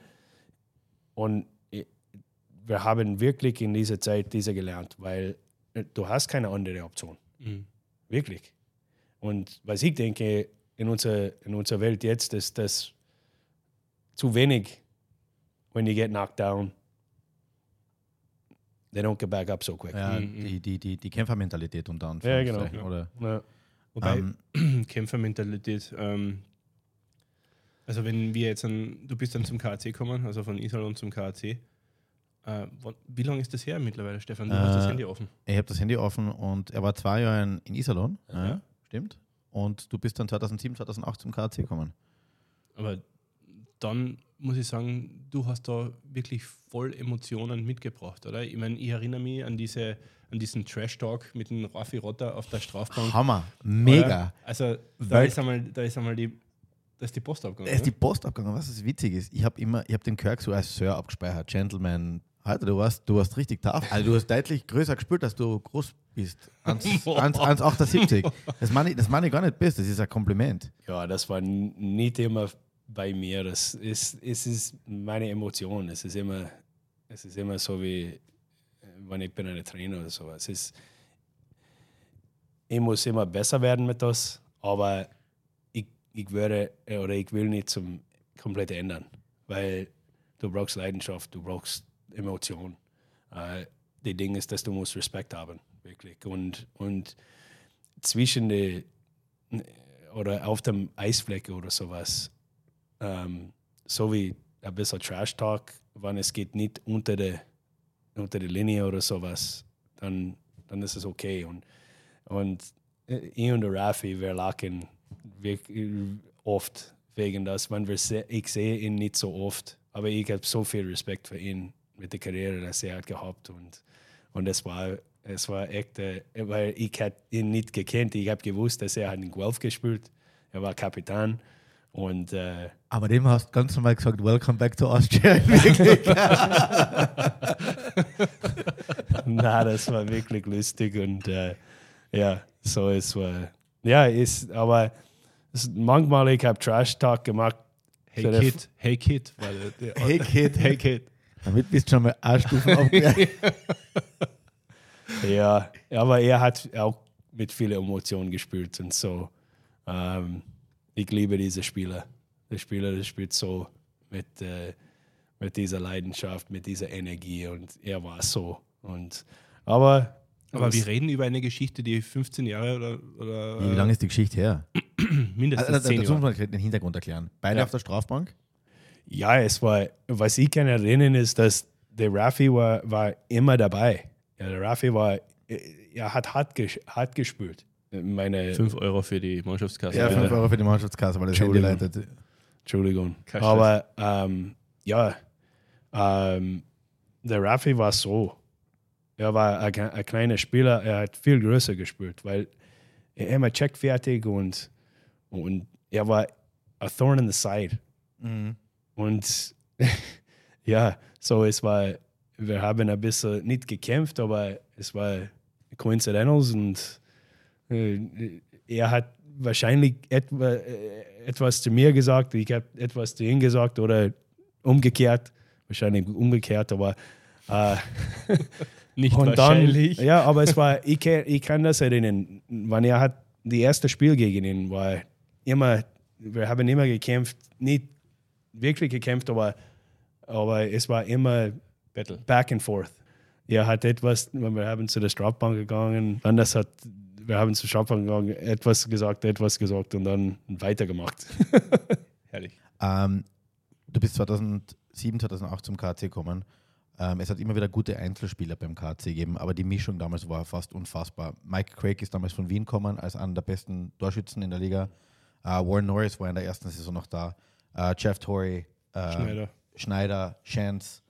Speaker 3: und wir haben wirklich in dieser Zeit diese gelernt, weil du hast keine andere Option. Mhm. Wirklich. Und was ich denke, in unserer, in unserer Welt jetzt ist das zu wenig, when you get knocked down, they don't get back up so quick.
Speaker 1: Ja, mhm. die, die, die, die Kämpfermentalität unter
Speaker 3: Anführungszeichen. Ja,
Speaker 1: genau. Oder, ja.
Speaker 2: Wobei, ähm, [CLEARS THROAT] Kämpfermentalität, ähm, also wenn wir jetzt, an, du bist dann zum KAC gekommen, also von Iserlohn zum KAC, äh, wie lange ist das her mittlerweile, Stefan? Du äh, hast das Handy offen.
Speaker 1: Ich habe das Handy offen und er war zwei Jahre in, in Iserlohn. Ja. Stimmt. Und du bist dann 2007, 2008 zum KAC gekommen.
Speaker 2: Aber dann muss ich sagen, du hast da wirklich voll Emotionen mitgebracht, oder? Ich meine, ich erinnere mich an, diese, an diesen Trash-Talk mit dem Raffi Rotter auf der Strafbank.
Speaker 1: Hammer, mega.
Speaker 2: Oder? Also da ist, einmal, da ist einmal die da ist die Post abgegangen.
Speaker 1: Da ist die Post abgegangen. Was ist witzig ist, ich habe immer, ich habe den Kirk so als Sir abgespeichert, Gentleman, Alter, du warst, du warst richtig tough. Also du hast deutlich größer gespürt, dass du groß bist. 1,78. [LAUGHS] Das meine ich, das mein ich gar nicht bist, das ist ein Kompliment.
Speaker 3: Ja, das war nicht immer bei mir. Das ist, es ist meine Emotion. Es ist immer, es ist immer so wie, wenn ich bin ein Trainer oder so. Es ist, ich muss immer besser werden mit das, aber ich, ich würde oder ich will nicht zum komplett ändern, weil du brauchst Leidenschaft, du brauchst Emotion. Äh, die Ding ist, dass du musst Respekt haben, wirklich. Und, und zwischen die oder auf dem Eisfleck oder sowas, ähm, so wie ein bisschen Trash Talk, wenn es geht nicht unter der unter der Linie oder sowas, dann, dann ist es okay. Und, und äh, ich und der Rafi, wir lachen oft wegen das. Wenn wir ich sehe ihn nicht so oft, aber ich habe so viel Respekt für ihn mit der Karriere, die er hat gehabt und und es war es war echt, äh, weil ich hätte ihn nicht gekannt. Ich habe gewusst, dass er hat in Guelph gespielt. Er war Kapitän und äh,
Speaker 1: aber dem hast du ganz normal gesagt, Welcome back to Austria. [LAUGHS] [LAUGHS]
Speaker 3: Na, das war wirklich lustig und äh, ja, so es war ja ist, aber es, manchmal ich habe Trash Talk gemacht.
Speaker 2: Hey Kid, hey Kid,
Speaker 1: weil, hey Kid, hey Kid. Damit bist du schon mal Stufe [LAUGHS] aufgehört.
Speaker 3: Ja, aber er hat auch mit vielen Emotionen gespielt und so. Ähm, ich liebe diese Spieler. Der Spieler, der spielt so mit, äh, mit dieser Leidenschaft, mit dieser Energie und er war so. Und, aber
Speaker 2: aber wir reden über eine Geschichte, die 15 Jahre oder. oder
Speaker 1: Wie lange ist die Geschichte her? [CLEARS THROAT]
Speaker 2: Mindestens also, 10
Speaker 1: Jahre. muss man den Hintergrund erklären. Beide ja. auf der Strafbank?
Speaker 3: Ja, es war, was ich kann erinnern, ist, dass der Raffi war, war immer dabei. Ja, der Raffi war, er hat hart, ges hart gespült. Meine
Speaker 2: 5 Euro für die Mannschaftskasse.
Speaker 1: Ja, 5 Euro für die Mannschaftskasse, weil das Handy leitet.
Speaker 3: Entschuldigung. Aber ähm, ja, ähm, der Raffi war so. Er war ein, ein, kleiner Spieler, er hat viel größer gespielt, weil er immer checkfertig und, und er war a thorn in the side. Mhm. Und [LAUGHS] ja, so es war, wir haben ein bisschen nicht gekämpft, aber es war Coincidentals und äh, er hat wahrscheinlich etwa, äh, etwas zu mir gesagt, ich habe etwas zu ihm gesagt oder umgekehrt, wahrscheinlich umgekehrt, aber äh, [LAUGHS]
Speaker 2: nicht und wahrscheinlich.
Speaker 3: Dann, ja, aber es war, ich, ich kann das erinnern, wenn er hat die erste Spiel gegen ihn war immer, wir haben immer gekämpft, nicht wirklich gekämpft, aber, aber es war immer Battle. back and forth. Er hat etwas, wir haben zu der Strafbank gegangen, dann das hat, wir haben zur Strafbank gegangen, etwas gesagt, etwas gesagt und dann weitergemacht. [LAUGHS]
Speaker 2: Herrlich.
Speaker 1: Ähm, du bist 2007, 2008 zum KC gekommen. Ähm, es hat immer wieder gute Einzelspieler beim KC gegeben, aber die Mischung damals war fast unfassbar. Mike Craig ist damals von Wien gekommen als einer der besten Torschützen in der Liga. Uh, Warren Norris war in der ersten Saison noch da. Uh, Jeff Torrey, uh,
Speaker 2: Schneider.
Speaker 1: Schneider, Chance.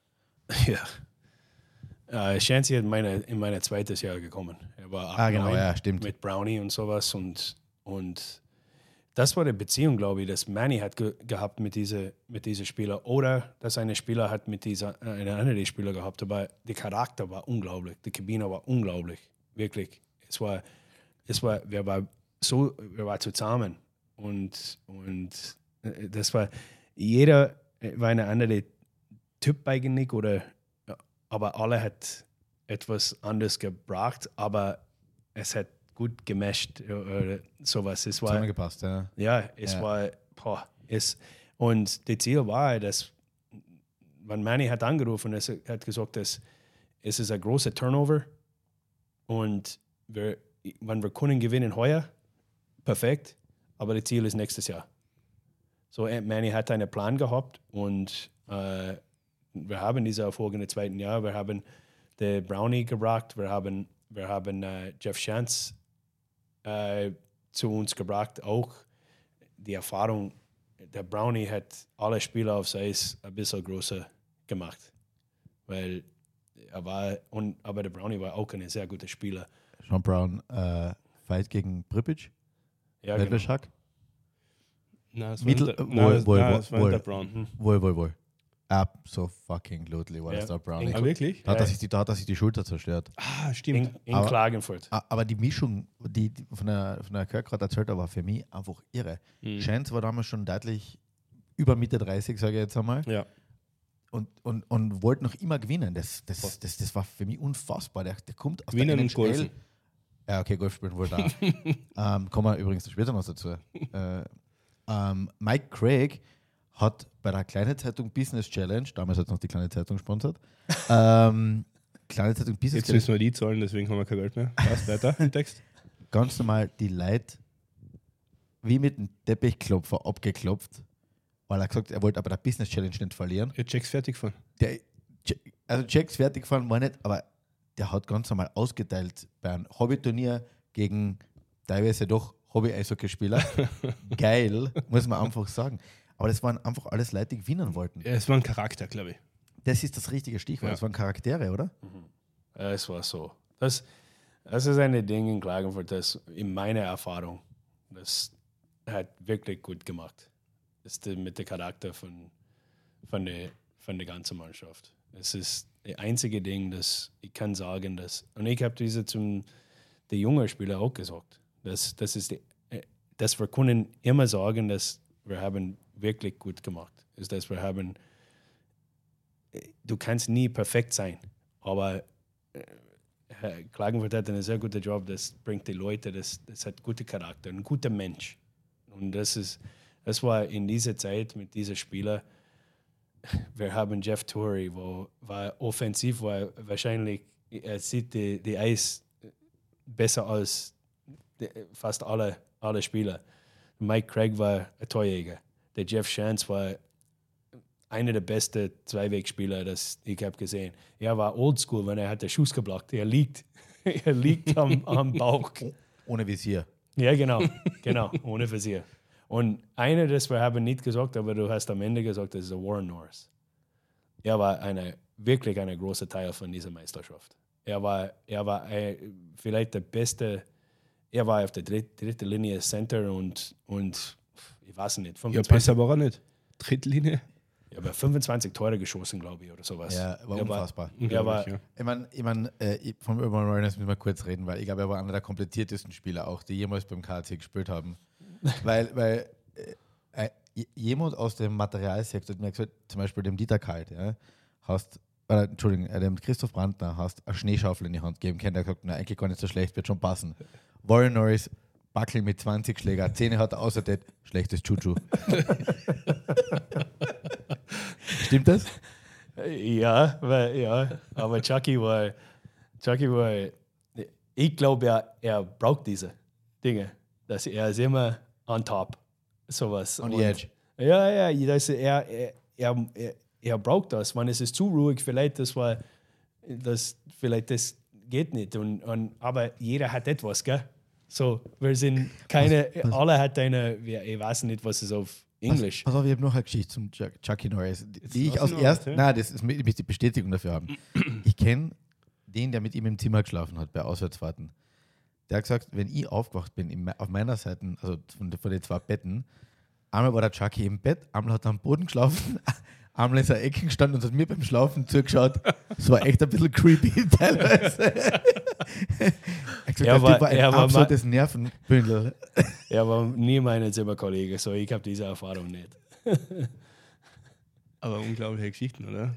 Speaker 1: [LAUGHS]
Speaker 3: Ja. Äh, Shancy hat meine, in mein zweites Jahr gekommen. Er war
Speaker 1: Ah, genau,
Speaker 3: 8,
Speaker 1: ja, stimmt.
Speaker 3: mit Brownie und sowas. Und, und das war die Beziehung, glaube ich, dass Manny hat ge gehabt mit diesen mit diese Spieler oder dass eine Spieler hat mit dieser äh, eine andere Spieler gehabt. Aber der Charakter war unglaublich, die Kabine war unglaublich, wirklich. Es war, es war, wir war so, wir waren zusammen und und äh, das war jeder war eine andere Typ eigentlich oder aber alle hat etwas anderes gebracht, aber es hat gut gemischt oder sowas. Es war
Speaker 1: Zusammengepasst, ja.
Speaker 3: ja, es
Speaker 1: Ja.
Speaker 3: war, boah, es, und das Ziel war, dass, wenn Manny hat angerufen, es hat gesagt, dass es ist ein großer Turnover und wir, wenn wir können gewinnen heuer, perfekt, aber das Ziel ist nächstes Jahr. So, äh, Manny hat einen Plan gehabt und äh, wir haben diese Erfolge im zweiten Jahr. Wir haben den Brownie gebracht, wir haben, wir haben äh, Jeff Shantz äh, zu uns gebracht, auch die Erfahrung, der Brownie hat alle Spieler aufs Eis ein bisschen größer gemacht. Weil er war, und, aber der Brownie war auch ein sehr guter Spieler.
Speaker 1: Sean Brown, äh, Fight gegen Pripic,
Speaker 3: Ja, genau.
Speaker 1: Wettbeschak.
Speaker 2: Nein, es war
Speaker 1: Mittel-
Speaker 2: der-
Speaker 1: wohl,
Speaker 2: nein, es war der Brown.
Speaker 1: Wohl, wohl, wohl. Absolutely war
Speaker 3: Ja.
Speaker 1: das der Brown.
Speaker 3: In-
Speaker 2: Ah, wirklich?
Speaker 1: Da hat, er
Speaker 3: Ja.
Speaker 1: sich die, da hat er sich die Schulter zerstört.
Speaker 2: Ah, stimmt.
Speaker 3: In, in
Speaker 1: Aber-
Speaker 3: Klagenfurt.
Speaker 1: Aber die Mischung, die, die von der, von der Kirk gerade erzählt hat, war für mich einfach irre.
Speaker 2: Mhm.
Speaker 1: Chance war damals schon deutlich über Mitte 30, sage ich jetzt einmal.
Speaker 2: Ja.
Speaker 1: Und, und, und wollte noch immer gewinnen. Das, das, das, das war für mich unfassbar. Der, der kommt aus
Speaker 2: Gewinnen
Speaker 1: der
Speaker 2: und Golfen.
Speaker 1: Ja, okay, Golf spielen wohl da. [LAUGHS] ähm, kommen wir übrigens später noch dazu. Äh, ähm, Mike Craig hat bei der Kleine Zeitung Business Challenge, damals hat noch die Kleine Zeitung gesponsert, [LAUGHS] ähm, Kleine Zeitung Business
Speaker 2: Jetzt
Speaker 1: Challenge,
Speaker 2: müssen wir die zahlen, deswegen haben wir kein Geld mehr. Was weiter im Text?
Speaker 1: ganz normal die Leute wie mit einem Teppichklopfer abgeklopft, weil er gesagt er wollte aber der Business Challenge nicht verlieren.
Speaker 2: Ja, Checks fertig von.
Speaker 1: Der, also Jacks fertig gefahren war nicht, aber der hat ganz normal ausgeteilt bei einem Hobbyturnier gegen teilweise doch Hobby-Eishockeyspieler. [LAUGHS] Geil, muss man einfach sagen. Aber das waren einfach alles Leute, die gewinnen wollten.
Speaker 2: Ja, es war ein Charakter, glaube ich.
Speaker 1: Das ist das richtige Stichwort.
Speaker 2: Ja.
Speaker 1: Das waren Charaktere, oder?
Speaker 3: Ja, Es war so. Das, das ist eine Ding in Klagenfurt, das in meiner Erfahrung, das hat wirklich gut gemacht. Das ist mit dem Charakter von, von, der, von der ganzen Mannschaft. Es ist das einzige Ding, das ich kann sagen, dass, und ich habe diese zum die jungen Spieler auch gesagt, dass, das ist die, äh, dass wir können immer sagen, dass wir haben wirklich gut gemacht. Ist, dass wir haben, äh, du kannst nie perfekt sein, aber Herr Klagenfurt hat einen sehr guten Job, das bringt die Leute, das, das hat gute Charakter, ein guter Mensch. Und das ist, das war in dieser Zeit mit diesen Spielern, [LAUGHS] wir haben Jeff Torrey, wo war offensiv, war wahrscheinlich, er sieht die, die Eis besser als fast alle, alle Spieler. Mike Craig war ein Torjäger. Der Jeff Shantz war einer der besten Zweiwegspieler, das ich habe gesehen. Er war oldschool, wenn er hat den Schuss geblockt. Er liegt, [LAUGHS] er liegt am, am Bauch.
Speaker 1: Ohne Visier.
Speaker 3: Ja, genau, genau, ohne Visier. Und einer, das wir haben nicht gesagt, aber du hast am Ende gesagt, das ist der Warren Norris. Er war eine, wirklich ein großer Teil von dieser Meisterschaft. Er war, er war ein, vielleicht der beste, er war auf der dritt, dritten Linie Center und, und ich weiß nicht,
Speaker 2: Ja,
Speaker 3: 25,
Speaker 2: besser war er nicht. Drittlinie?
Speaker 3: ja, aber 25 Tore geschossen, glaube ich, oder sowas.
Speaker 1: Ja, war
Speaker 3: er
Speaker 1: unfassbar.
Speaker 3: er war,
Speaker 2: Unglaublich, ja.
Speaker 1: Ich meine, ich mein, äh, ich- vom Urban Warriors müssen wir kurz reden, weil ich glaube, er war einer der komplettiertesten Spieler auch, die jemals beim KC gespielt haben. [LAUGHS] weil weil äh, äh, jemand aus dem Materialsektor hat mir gesagt, zum Beispiel dem Dieter Kalt, ja, hast, äh, Entschuldigung, äh, dem Christoph Brandner hast eine Schneeschaufel in die Hand gegeben können, der hat gesagt, na, eigentlich gar nicht so schlecht, wird schon passen. Warren Norris, Backel mit 20 Schläger, Zähne hat er außer das, schlechtes Chuchu. [LAUGHS] Stimmt das?
Speaker 3: Ja, weil, ja, aber Chucky war, Chucky war, ich glaube, er, er braucht diese Dinge, dass er ist immer on top, sowas.
Speaker 1: On the
Speaker 3: Und-
Speaker 1: edge.
Speaker 3: Ja, ja, dass er, er, er, er, er braucht das. Man, es ist zu ruhig, vielleicht das war, das, vielleicht das geht nicht. Und, und, aber jeder hat etwas, gell? So, wir sind keine, alle hat eine, ich weiß nicht, was es auf Englisch.
Speaker 1: Pass auf, ich habe noch eine Geschichte zum Chuck, Chucky Norris, die, die ich aus erst, nein, das ist ich muss die Bestätigung dafür haben. [CLEARS THROAT] Ich kenne den, der mit ihm im Zimmer geschlafen hat bei Auswärtsfahrten. Der hat gesagt, wenn ich aufgewacht bin, auf meiner Seite, also von, von den zwei Betten, einmal war der Chucky im Bett, einmal hat er am Boden geschlafen, einmal ist er Ecken gestanden und hat mir beim Schlafen zugeschaut. Das war echt ein bisschen creepy [LAUGHS] teilweise. er hat gesagt,
Speaker 3: Er war-
Speaker 1: war ein
Speaker 3: er
Speaker 1: absolutes Nervenbündel.
Speaker 3: Er war nie mein Zimmerkollege, so ich habe diese Erfahrung nicht. [LAUGHS]
Speaker 2: Aber unglaubliche Geschichten, oder?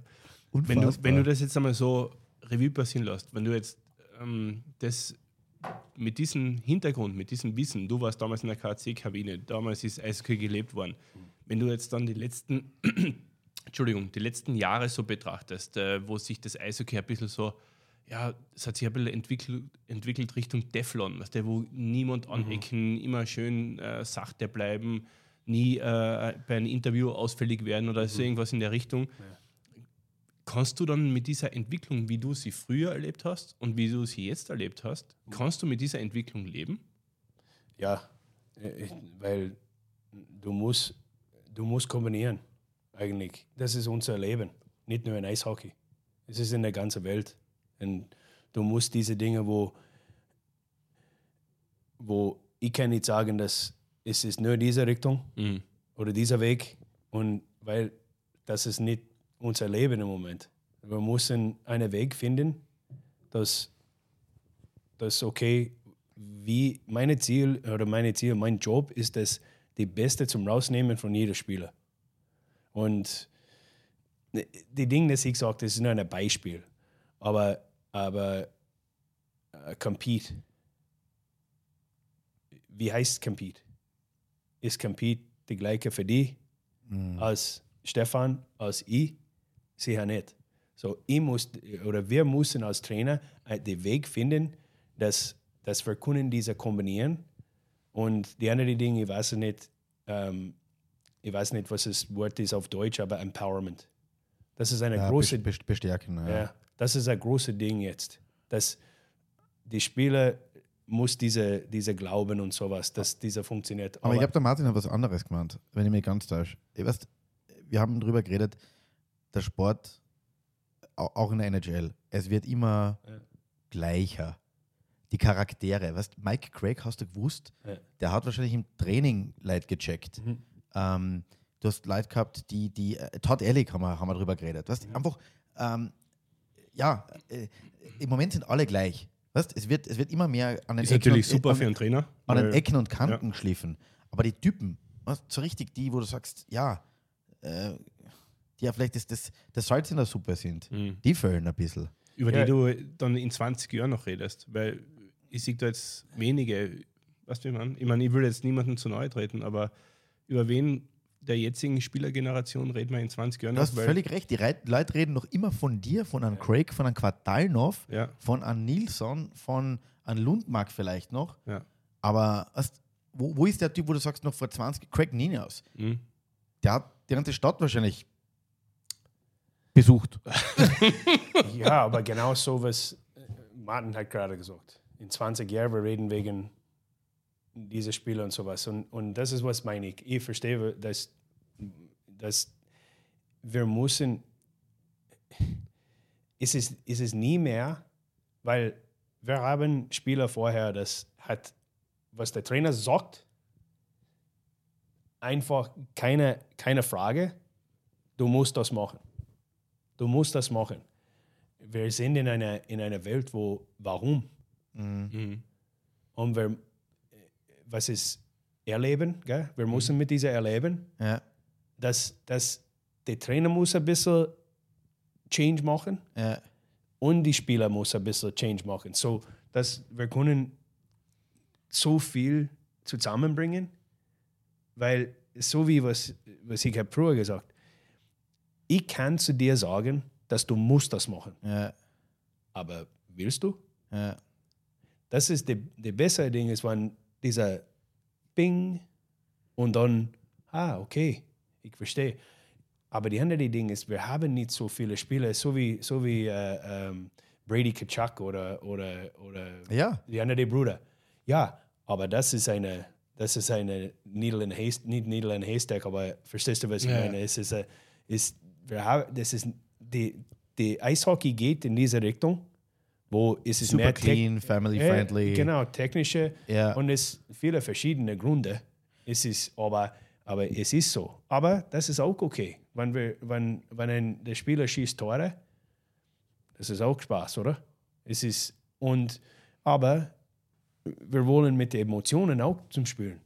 Speaker 2: Wenn du,
Speaker 1: Unfassbar.
Speaker 2: wenn du das jetzt einmal so Revue passieren lässt, wenn du jetzt ähm, das mit diesem Hintergrund, mit diesem Wissen, du warst damals in der KC-Kabine, damals ist Eishockey gelebt worden, wenn du jetzt dann die letzten, Entschuldigung, die letzten Jahre so betrachtest, äh, wo sich das Eishockey ein bisschen so, ja, es hat sich ein bisschen entwickelt, entwickelt Richtung Teflon, weißt du, wo niemand anecken, immer schön äh, sachte bleiben, nie äh, bei einem Interview ausfällig werden oder so irgendwas in der Richtung. Kannst du dann mit dieser Entwicklung, wie du sie früher erlebt hast und wie du sie jetzt erlebt hast, kannst du mit dieser Entwicklung leben?
Speaker 3: Ja, ich, weil du musst, du musst kombinieren, eigentlich. Das ist unser Leben, nicht nur in Eishockey. Es ist in der ganzen Welt. Und du musst diese Dinge, wo, wo ich kann nicht sagen, dass es ist nur diese Richtung
Speaker 2: Mhm.
Speaker 3: oder dieser Weg und weil das ist nicht unser Leben im Moment. Wir müssen einen Weg finden, dass das okay, wie meine Ziel oder meine Ziel, mein Job ist es, die Beste zum Rausnehmen von jedem Spieler. Und die Dinge, das ich sage, das ist nur ein Beispiel. Aber, aber äh, compete. Wie heißt compete? Ist compete die gleiche für die als Stefan, als ich? Sicher nicht. So, ich muss, oder wir müssen als Trainer äh, den Weg finden, dass, dass wir können diese kombinieren. Und die andere Dinge, ich weiß nicht, ähm, ich weiß nicht, was das Wort ist auf Deutsch, aber Empowerment. Das ist eine
Speaker 1: ja,
Speaker 3: große
Speaker 1: best- best- bestärken. Ja.
Speaker 3: ja, das ist ein großes Ding jetzt. Dass die Spieler muss diese, diese Glauben und sowas, dass dieser funktioniert.
Speaker 1: Aber ich glaube, der Martin hat was anderes gemeint, wenn ich mich ganz täusche. Ich weiß, wir haben darüber geredet, der Sport, au- auch in der NHL, es wird immer
Speaker 3: Ja.
Speaker 1: gleicher. Die Charaktere, weißt Mike Craig, hast du gewusst,
Speaker 3: Ja.
Speaker 1: der hat wahrscheinlich im Training Leute gecheckt.
Speaker 3: Mhm.
Speaker 1: Ähm, du hast Leute gehabt, die, die äh, Todd Ellick haben wir, haben wir drüber geredet. Weißt, einfach, ähm, ja, äh, im Moment sind alle gleich. Weißt, es, wird, es wird immer mehr an den
Speaker 2: Ist
Speaker 1: Ecken
Speaker 2: natürlich
Speaker 1: und-
Speaker 2: super
Speaker 1: an-
Speaker 2: für einen Trainer.
Speaker 1: an den Ecken und Kanten geschliffen. Aber die Typen, weißt, so richtig die, wo du sagst, ja, äh, die ja vielleicht das, das, das Salz in der Suppe sind,
Speaker 2: Mhm.
Speaker 1: die fehlen ein bisschen.
Speaker 2: über
Speaker 3: Ja.
Speaker 2: die du dann in 20 Jahren noch redest. Weil ich sehe da jetzt wenige, weißt du, wie man? Ich meine, ich will jetzt niemandem zu nahe treten, aber über wen der jetzigen Spielergeneration reden wir in 20 Jahren
Speaker 1: Du hast
Speaker 2: noch? Weil,
Speaker 1: völlig recht, die Reit- Leute reden noch immer von dir, von einem Craig, von einem Quartalnov,
Speaker 2: ja,
Speaker 1: von einem Nilsson, von einem Lundmark vielleicht noch.
Speaker 2: ja.
Speaker 1: Aber weißt, wo, wo ist der Typ, wo du sagst, noch vor 20, Craig Ninias?
Speaker 2: Mhm.
Speaker 1: Der hat die ganze Stadt wahrscheinlich besucht. [LAUGHS]
Speaker 3: Ja, aber genau so, was äh, Martin hat gerade gesagt. In 20 Jahren, wir reden wegen dieser Spiele und sowas. Und, und das ist, was meine ich. Ich verstehe, dass, dass wir müssen, ist es, ist es nie mehr, weil wir haben Spieler vorher, das hat, was der Trainer sagt, einfach keine, keine Frage, du musst das machen. Du musst das machen. Wir sind in einer, in einer Welt, wo, warum?
Speaker 2: Mhm.
Speaker 3: Und wir, was ist Erleben? Gell? Wir müssen mit dieser erleben,
Speaker 1: Ja,
Speaker 3: dass, dass der Trainer muss ein bisschen Change machen
Speaker 1: ja.
Speaker 3: und die Spieler muss ein bisschen Change machen. So, dass wir können so viel zusammenbringen, weil so wie was, was ich habe früher gesagt, ich kann zu dir sagen, dass du musst das machen,
Speaker 1: ja,
Speaker 3: aber willst du?
Speaker 1: ja.
Speaker 3: Das ist die, die bessere Ding, ist, wenn dieser Bing und dann, ah, okay, ich verstehe. Aber die andere Ding ist, wir haben nicht so viele Spieler, so wie, so wie äh, ähm, Brady Kachuk oder, oder, oder
Speaker 1: Ja,
Speaker 3: die andere Brüder. Ja, aber das ist eine, das ist eine Needle in Haystack, nicht Needle in Haystack, aber verstehst du, was ich
Speaker 2: Ja.
Speaker 3: meine? Es ist, äh, ist, wir haben, das ist, die, die Eishockey geht in diese Richtung, wo es ist
Speaker 1: Super
Speaker 3: mehr
Speaker 1: clean, family
Speaker 3: Ja,
Speaker 1: friendly.
Speaker 3: Genau, technische
Speaker 1: Ja.
Speaker 3: und es viele verschiedene Gründe. Es ist, aber, aber es ist so. Aber das ist auch okay. Wenn, wir, wenn, wenn ein, der Spieler schießt Tore, das ist auch Spaß, oder? Es ist, und, aber wir wollen mit den Emotionen auch zum Spielen.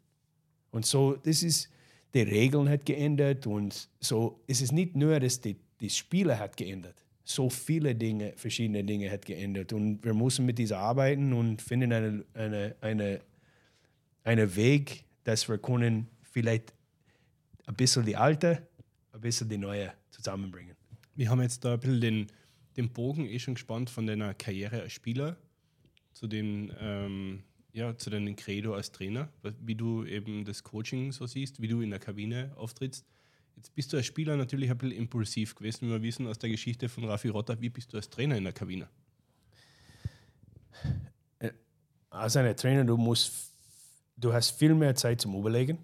Speaker 3: Und so, das ist, die Regeln hat geändert und so, es ist nicht nur, dass die, die Spieler hat geändert. So viele Dinge, verschiedene Dinge hat geändert und wir müssen mit dieser arbeiten und finden eine, eine, eine, einen Weg, dass wir können vielleicht ein bisschen die alte, ein bisschen die neue zusammenbringen.
Speaker 2: Wir haben jetzt da ein bisschen den, den Bogen eh schon gespannt von deiner Karriere als Spieler zu den, ähm, ja, zu deinem Credo als Trainer, wie du eben das Coaching so siehst, wie du in der Kabine auftrittst. Jetzt bist du als Spieler natürlich ein bisschen impulsiv gewesen, wie wir wissen aus der Geschichte von Rafi Rotter. Wie bist du als Trainer in der Kabine?
Speaker 3: als ein Trainer, du musst, du hast viel mehr Zeit zum Überlegen.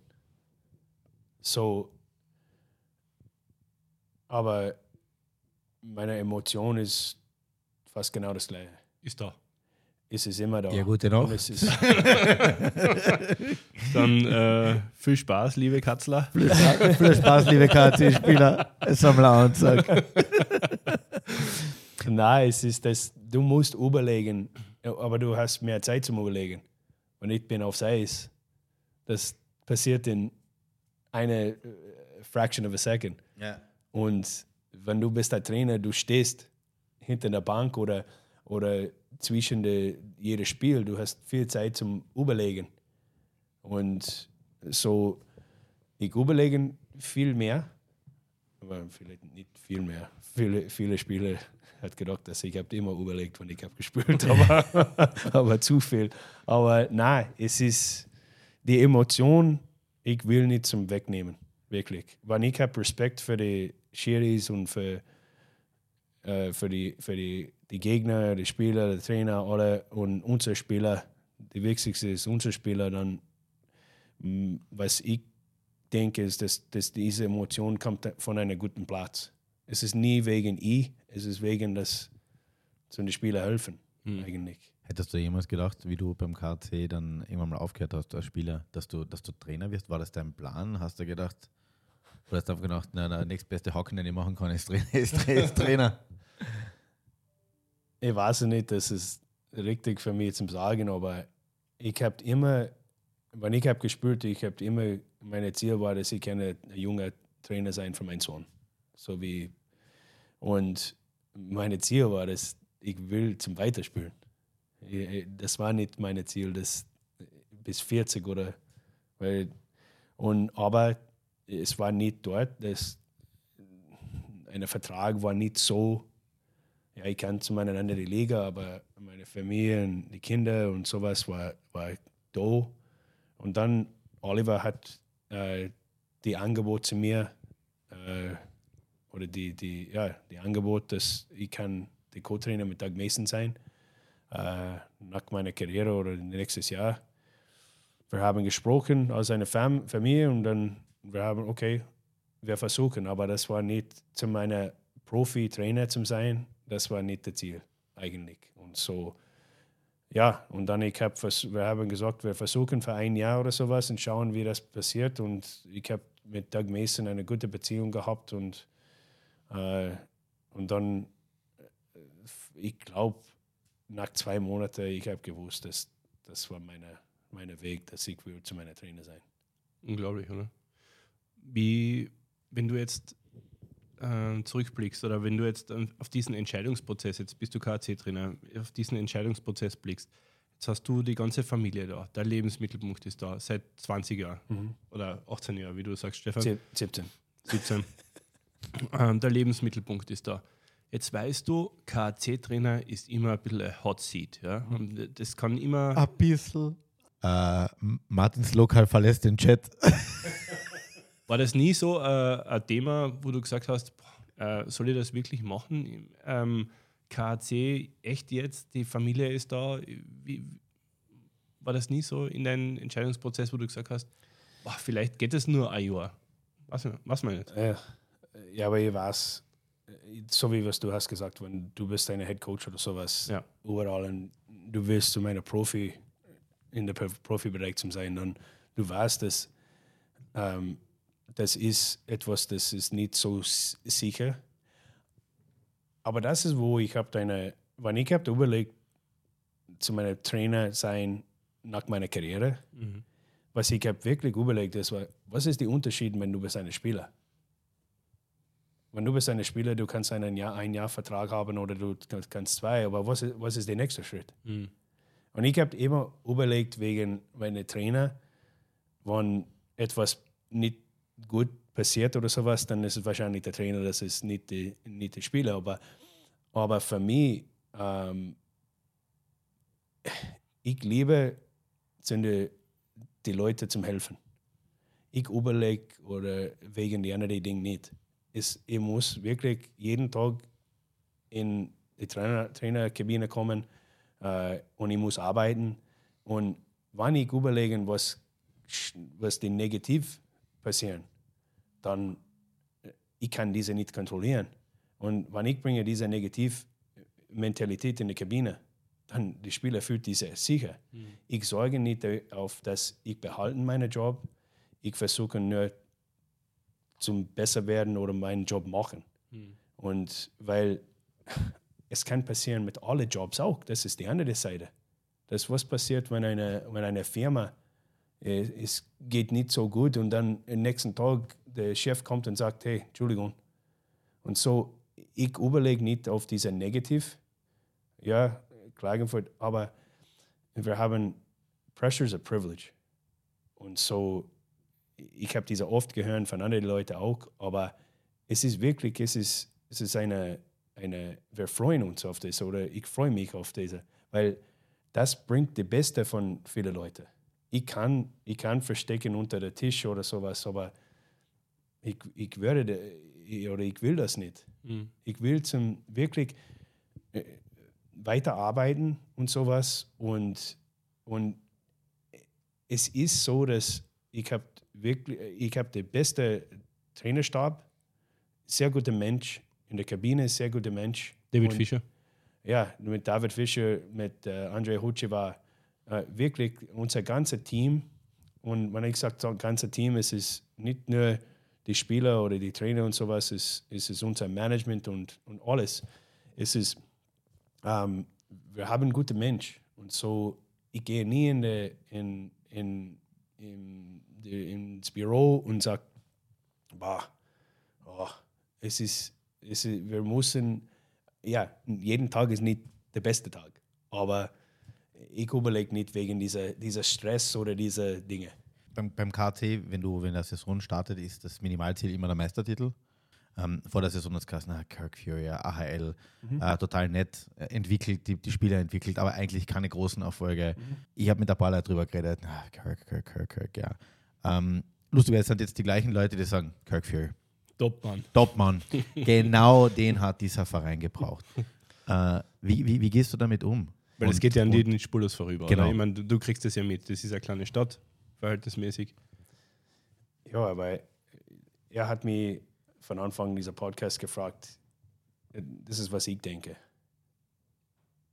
Speaker 3: So, aber meine Emotion ist fast genau das gleiche.
Speaker 2: Ist da.
Speaker 3: Es ist immer da.
Speaker 1: Ja, gute Nacht.
Speaker 3: Es [LAUGHS]
Speaker 2: Dann äh, viel Spaß, liebe Katzler.
Speaker 1: Viel Spaß, liebe KC-Spieler. Sammler und sag.
Speaker 3: nein, es ist das, du musst überlegen, aber du hast mehr Zeit zum Überlegen. Und ich bin aufs Eis. Das passiert in einer äh, Fraction of a second.
Speaker 1: Ja.
Speaker 3: Und wenn du bist der Trainer, du stehst hinter der Bank oder, oder zwischen de, jedem Spiel, du hast viel Zeit zum Überlegen. Und so, ich überlege viel mehr, aber vielleicht nicht viel mehr. Viele, viele Spieler hat gedacht, dass ich habe immer überlegt, wenn ich habe gespielt, aber, [LAUGHS] [LAUGHS] aber zu viel. Aber nein, es ist die Emotion, ich will nicht zum Wegnehmen, wirklich. Weil ich habe Respekt für die Schiris und für, äh, für, die, für die, die Gegner, die Spieler, die Trainer oder, und unsere Spieler. Die wichtigste ist unser Spieler. Dann, mh, was ich denke, ist, dass, dass diese Emotion kommt von einem guten Platz. Es ist nie wegen ich, es ist wegen, dass so die Spieler helfen, eigentlich.
Speaker 1: Hättest du jemals gedacht, wie du beim KC dann irgendwann mal aufgehört hast als Spieler, dass du, dass du Trainer wirst? War das dein Plan? Hast du gedacht, oder hast du einfach gedacht, na, der nächstbeste Haken, den ich machen kann, ist Trainer? [LAUGHS] Ist, ist Trainer.
Speaker 3: Ich weiß nicht, das ist richtig für mich zum Sagen, aber ich habe immer, wenn ich habe gespielt, ich habe immer, meine Ziel war, dass ich ein junger Trainer sein für meinen Sohn. So wie, und meine Ziel war, dass ich will zum Weiterspielen. Ich- Das war nicht mein Ziel, das bis 40 oder, weil, und, aber es war nicht dort, das, ein Vertrag war nicht so, ja, ich kann zu meiner anderen Liga, aber meine Familie und die Kinder und sowas war, war da. Und dann Oliver hat äh, die Angebot zu mir äh, oder die, die, ja, die Angebot, dass ich kann der Co-Trainer mit Doug Mason sein äh, nach meiner Karriere oder nächstes Jahr. Wir haben gesprochen als eine Fam Familie und dann wir haben okay, wir versuchen, aber das war nicht zu meiner Profi-Trainer zu sein, das war nicht das Ziel eigentlich. Und so, ja, und dann ich hab, vers- wir haben gesagt, wir versuchen für ein Jahr oder sowas und schauen, wie das passiert. Und ich habe mit Doug Mason eine gute Beziehung gehabt und, äh, und dann, äh, ich glaube, nach zwei Monaten, ich habe gewusst, dass das war meine, meine Weg, dass ich will zu meiner Trainer sein.
Speaker 2: Unglaublich, oder? Wie, wenn du jetzt äh, zurückblickst oder wenn du jetzt ähm, auf diesen Entscheidungsprozess, jetzt bist du KC-Trainer, auf diesen Entscheidungsprozess blickst, jetzt hast du die ganze Familie da, der Lebensmittelpunkt ist da, seit 20 Jahren oder 18 Jahren, wie du sagst, Stefan.
Speaker 3: Sieb- 17.
Speaker 2: 17. ähm, der Lebensmittelpunkt ist da. Jetzt weißt du, KC-Trainer ist immer ein bisschen ein Hot Seat. Ja? Und das kann immer.
Speaker 1: Ein bisschen. Äh, Martins Lokal verlässt den Chat. [LAUGHS]
Speaker 2: War das nie so äh, ein Thema, wo du gesagt hast, boah, äh, soll ich das wirklich machen? Ähm, KAC, echt jetzt, die Familie ist da. Wie, war das nie so in deinem Entscheidungsprozess, wo du gesagt hast, boah, vielleicht geht es nur ein Jahr? Was, was man nicht?
Speaker 3: Ja, ja, aber ich weiß, so wie was du hast gesagt, wenn du bist ein Head Coach oder sowas,
Speaker 2: Ja.
Speaker 3: überall und du willst zu meiner Profi in der Profibereich zu sein, dann du weißt, dass ähm, das ist etwas, das ist nicht so sicher. Aber das ist, wo ich habe deine, wenn ich habe überlegt, zu meiner Trainer sein nach meiner Karriere,
Speaker 2: Mhm.
Speaker 3: was ich habe wirklich überlegt, ist, wa- was ist der Unterschied, wenn du bist ein Spieler? Wenn du bist ein Spieler, du kannst einen Jahr, ein Jahr Vertrag haben oder du kannst zwei, aber was ist, was ist der nächste Schritt?
Speaker 2: Mhm.
Speaker 3: Und ich habe immer überlegt, wegen meiner Trainer, wenn etwas nicht gut passiert oder sowas, dann ist es wahrscheinlich der Trainer, das ist nicht, die, nicht der Spieler. Aber, aber für mich, ähm, ich liebe sind die, die Leute zum Helfen. Ich überlege oder wegen die anderen Dinge nicht. Es, ich muss wirklich jeden Tag in die Trainer, Trainerkabine kommen äh, und ich muss arbeiten. Und wenn ich überlege, was, was die negativ passieren, dann äh, ich kann diese nicht kontrollieren. Und wenn ich bringe diese Negativmentalität in die Kabine, dann die Spieler fühlt diese sicher. Ich sorge nicht darauf, dass ich behalten meinen Job. Ich versuche nur zum besser werden oder meinen Job machen. Und weil [LAUGHS] es kann passieren mit allen Jobs auch. Das ist die andere Seite. Das was passiert, wenn eine, wenn eine Firma es geht nicht so gut und dann am nächsten Tag der Chef kommt und sagt, hey, Entschuldigung. Und so, ich überlege nicht auf diese Negativ. Ja, Klagenfurt, aber wir haben Pressure is a privilege. Und so, ich habe diese oft gehört von anderen Leuten auch, aber es ist wirklich, es ist, es ist eine, eine, wir freuen uns auf das oder ich freue mich auf diese, weil das bringt die Beste von vielen Leuten. Ich kann, ich kann verstecken unter den Tisch oder sowas, aber ich, ich würde de- oder ich will das nicht.
Speaker 2: Mhm.
Speaker 3: Ich will zum wirklich äh, weiterarbeiten und sowas und, und es ist so, dass ich habe wirklich, ich habe den besten Trainerstab, sehr guter Mensch, in der Kabine sehr guter Mensch.
Speaker 2: David
Speaker 3: und,
Speaker 2: Fischer.
Speaker 3: Ja, mit David Fischer, mit äh, André Hucci war äh, wirklich unser ganzes Team. Und wenn ich sage, ein ganzes Team, es ist nicht nur die Spieler oder die Trainer und sowas, es, es ist unser Management und, und alles. Es ist, ähm, wir haben gute Mensch. Und so, ich gehe nie in de, in, in, in, die- ins Büro und sage, bah, oh, es ist, es ist, wir müssen, ja, jeden Tag ist nicht der beste Tag. Aber ich überlege nicht wegen dieser, dieser Stress oder dieser Dinge.
Speaker 1: Beim, beim KT, wenn du, wenn der Saison startet, ist das Minimalziel immer der Meistertitel. Ähm, vor der Saison hat es na, Kirk Fury, AHL, äh, total nett äh, entwickelt, die, die Spieler entwickelt, aber eigentlich keine großen Erfolge. Ich habe mit paar Leuten drüber geredet, na, Kirk, Kirk, Kirk, Kirk, ja. Ähm, lustigerweise sind jetzt die gleichen Leute, die sagen, Kirk Fury,
Speaker 2: Top, Mann.
Speaker 1: Topmann. [LAUGHS] genau den hat dieser Verein gebraucht. [LAUGHS] Äh, wie, wie, wie gehst du damit um?
Speaker 2: Weil es geht ja an dir nicht spurlos vorüber.
Speaker 1: Genau.
Speaker 2: Oder? Ich meine, du, du kriegst das ja mit. Das ist eine kleine Stadt, verhältnismäßig.
Speaker 3: Ja, aber er hat mich von Anfang dieser Podcast gefragt, das ist, was ich denke.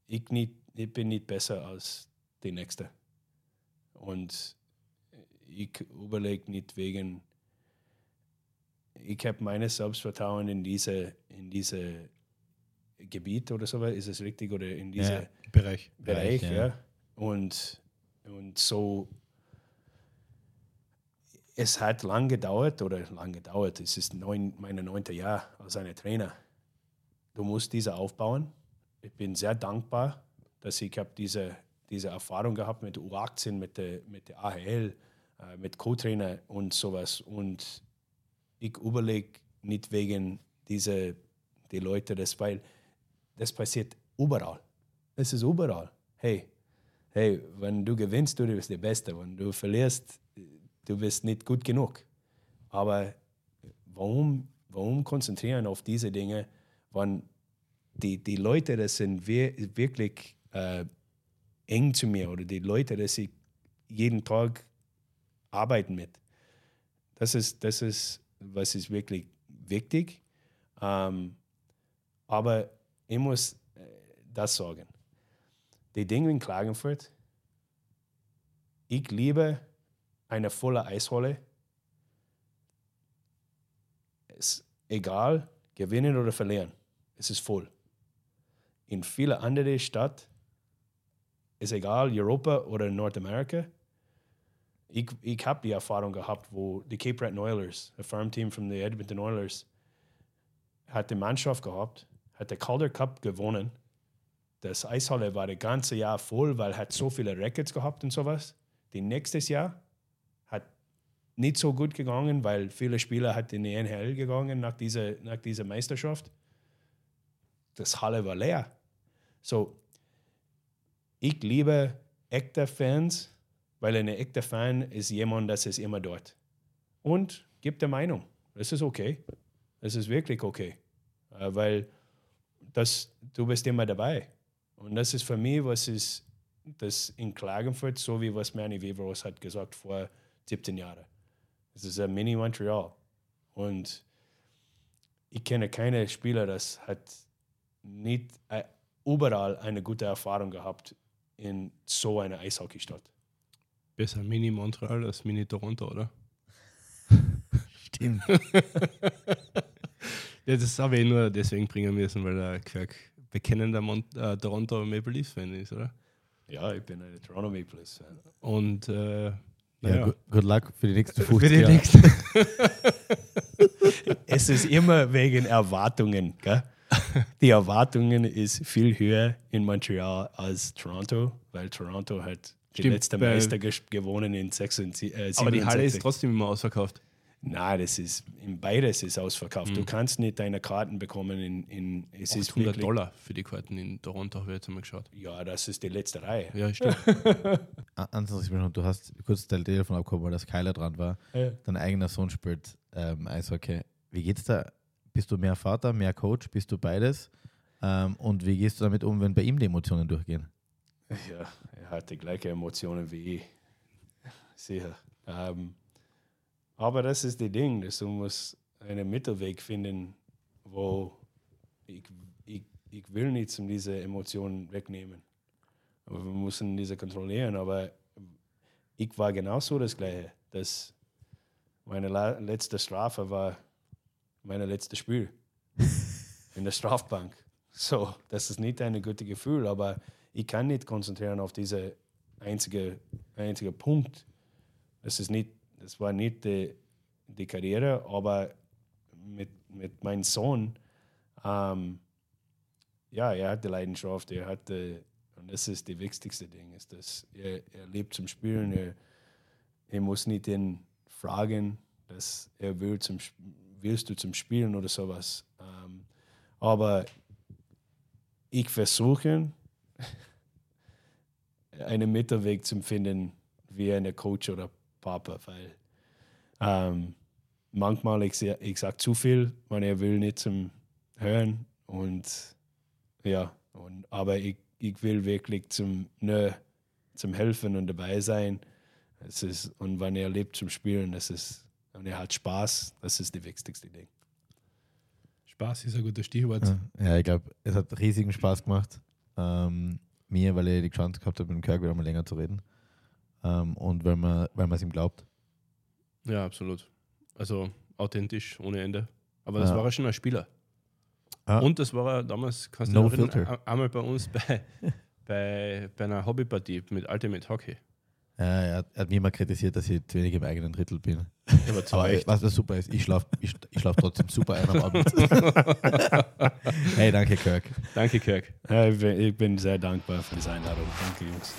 Speaker 3: Ich, nicht, ich bin nicht besser als die Nächste. Und ich überlege nicht wegen, ich habe meines Selbstvertrauen in diese, in diese Gebiet oder so, ist es richtig? Oder in diese
Speaker 1: Ja.
Speaker 2: Bereich.
Speaker 3: Bereich,
Speaker 1: Bereich, ja.
Speaker 3: ja. Und, und so, es hat lang gedauert, oder lang gedauert, es ist neun, meine neunte Jahr als ein Trainer. Du musst diese aufbauen. Ich bin sehr dankbar, dass ich habe diese, diese Erfahrung gehabt mit U18, mit der, mit der AHL, äh, mit Co-Trainer und sowas. Und ich überlege nicht wegen dieser die Leute das, weil das passiert überall. Es ist überall. Hey, hey, wenn du gewinnst, du bist der Beste. Wenn du verlierst, du bist nicht gut genug. Aber warum, warum konzentrieren auf diese Dinge, wenn die, die Leute, das sind wir, wirklich äh, eng zu mir oder die Leute, das ich jeden Tag arbeiten mit. Das ist, das ist, was ist wirklich wichtig. Ähm, aber ich muss äh, das sagen. Die Dinge in Klagenfurt, ich liebe eine volle Eishalle. Es ist egal, gewinnen oder verlieren, es ist voll. In viele andere Städten ist egal, Europa oder Nordamerika. Ich, ich habe die Erfahrung gehabt, wo die Cape Breton Oilers, ein Farmteam von den Edmonton Oilers, hat die Mannschaft gehabt, hat den Calder Cup gewonnen. Das Eishalle war das ganze Jahr voll, weil hat so viele Records gehabt und sowas. Die nächstes Jahr hat nicht so gut gegangen, weil viele Spieler hat in die NHL gegangen nach dieser, nach dieser Meisterschaft. Das Halle war leer. So, ich liebe echte Fans, weil ein echter Fan ist jemand, das ist immer dort. Und gibt der Meinung, das ist okay. Das ist wirklich okay. Äh, weil das, du bist immer dabei. Und das ist für mich, was ist das in Klagenfurt, so wie was Manny Weveros hat gesagt vor 17 Jahren. Es ist ein Mini-Montreal. Und ich kenne keine Spieler, das hat nicht äh, überall eine gute Erfahrung gehabt in so einer Eishockeystadt.
Speaker 2: Besser Mini Montreal als Mini Toronto, oder? [LAUGHS]
Speaker 1: Stimmt. [LAUGHS]
Speaker 2: ja, das habe ich nur deswegen bringen müssen, weil der Quirk bekennender Mon äh, Toronto Maple Leafs Fan ist, oder?
Speaker 3: Ja, ich bin ein Toronto Maple Leafs Fan.
Speaker 2: Und äh,
Speaker 1: Ja,
Speaker 2: naja,
Speaker 1: good, good luck für die nächsten
Speaker 2: für
Speaker 1: 50
Speaker 2: die
Speaker 1: Jahre.
Speaker 2: nächsten. [LAUGHS]
Speaker 3: Es ist immer wegen Erwartungen. Gell? Die Erwartungen ist viel höher in Montreal als Toronto, weil Toronto hat die
Speaker 2: Stimmt,
Speaker 3: letzte Meister gewonnen in 66. Äh,
Speaker 2: Aber die Halle ist
Speaker 3: 67.
Speaker 2: trotzdem immer ausverkauft.
Speaker 3: Nein, das ist in beides ist ausverkauft.
Speaker 2: Mhm.
Speaker 3: Du kannst nicht deine Karten bekommen in, in es ist
Speaker 2: 800
Speaker 3: wirklich,
Speaker 2: Dollar für die Karten in Toronto, habe ich jetzt einmal geschaut.
Speaker 3: Ja, das ist die letzte Reihe.
Speaker 2: Ja, stimmt. [LAUGHS]
Speaker 1: Ah, Ansonsten, ich bin schon- du hast kurz dein Telefon abgehoben, weil das Kyler dran war.
Speaker 3: Ja.
Speaker 1: Dein eigener Sohn spielt ähm, Eishockey. Wie geht's da? Bist du mehr Vater, mehr Coach? Bist du beides? Ähm, und wie gehst du damit um, wenn bei ihm die Emotionen durchgehen?
Speaker 3: Ja, er hat die gleichen Emotionen wie ich. Sicher. Ähm, aber das ist das Ding, dass du musst einen Mittelweg finden, wo ich, ich, ich will nichts um diese Emotionen wegnehmen. Aber wir müssen diese kontrollieren. Aber ich war genauso das Gleiche. Dass meine letzte Strafe war meine letzte Spiel [LAUGHS] in der Strafbank. So, das ist nicht ein gutes Gefühl, aber ich kann nicht konzentrieren auf diese einzige, einzige Punkt. Das ist nicht, das war nicht die, die Karriere, aber mit, mit meinem Sohn, ähm, ja, er hat die Leidenschaft, er hat die, und das ist das wichtigste Ding, ist, dass er, er lebt zum Spielen, er, er muss nicht ihn fragen, dass er will zum, willst du zum Spielen oder sowas. Ähm, aber ich versuche, [LAUGHS] einen Mittelweg zu finden, wie ein Coach oder Papa, weil ähm, manchmal ich, ich sage zu viel, wenn er will nicht zum Hören und ja, und, aber ich, ich will wirklich zum, ne, zum Helfen und dabei sein. Es ist, und wenn er lebt zum Spielen, das ist, und er hat Spaß, das ist das wichtigste Ding.
Speaker 2: Spaß ist ein gutes Stichwort.
Speaker 1: Ja, ja ich glaube, es hat riesigen Spaß gemacht. Ähm, mir, weil ich die Chance gehabt habe, mit dem Kirk wieder mal länger zu reden. Ähm, und weil man weil man es ihm glaubt.
Speaker 2: Ja, absolut. Also authentisch, ohne Ende. Aber das
Speaker 1: Ja.
Speaker 2: war er schon ein Spieler.
Speaker 1: Ah.
Speaker 2: Und das war er damals, kannst du
Speaker 1: No
Speaker 2: dich erinnern,
Speaker 1: filter.
Speaker 2: ein- einmal bei uns bei, [LAUGHS] bei, bei einer Hobbypartie mit Ultimate Hockey.
Speaker 1: Ja, er, hat, er hat mich immer kritisiert, dass ich zu wenig im eigenen Drittel bin.
Speaker 2: Aber zu
Speaker 1: Aber
Speaker 2: Recht.
Speaker 1: was das super ist, ich schlafe ich, ich schlaf trotzdem super ein am Abend. [LAUGHS] hey, danke, Kirk.
Speaker 2: Danke, Kirk.
Speaker 3: Ja, ich, bin, ich bin sehr dankbar für diese Einladung. Danke, Jungs.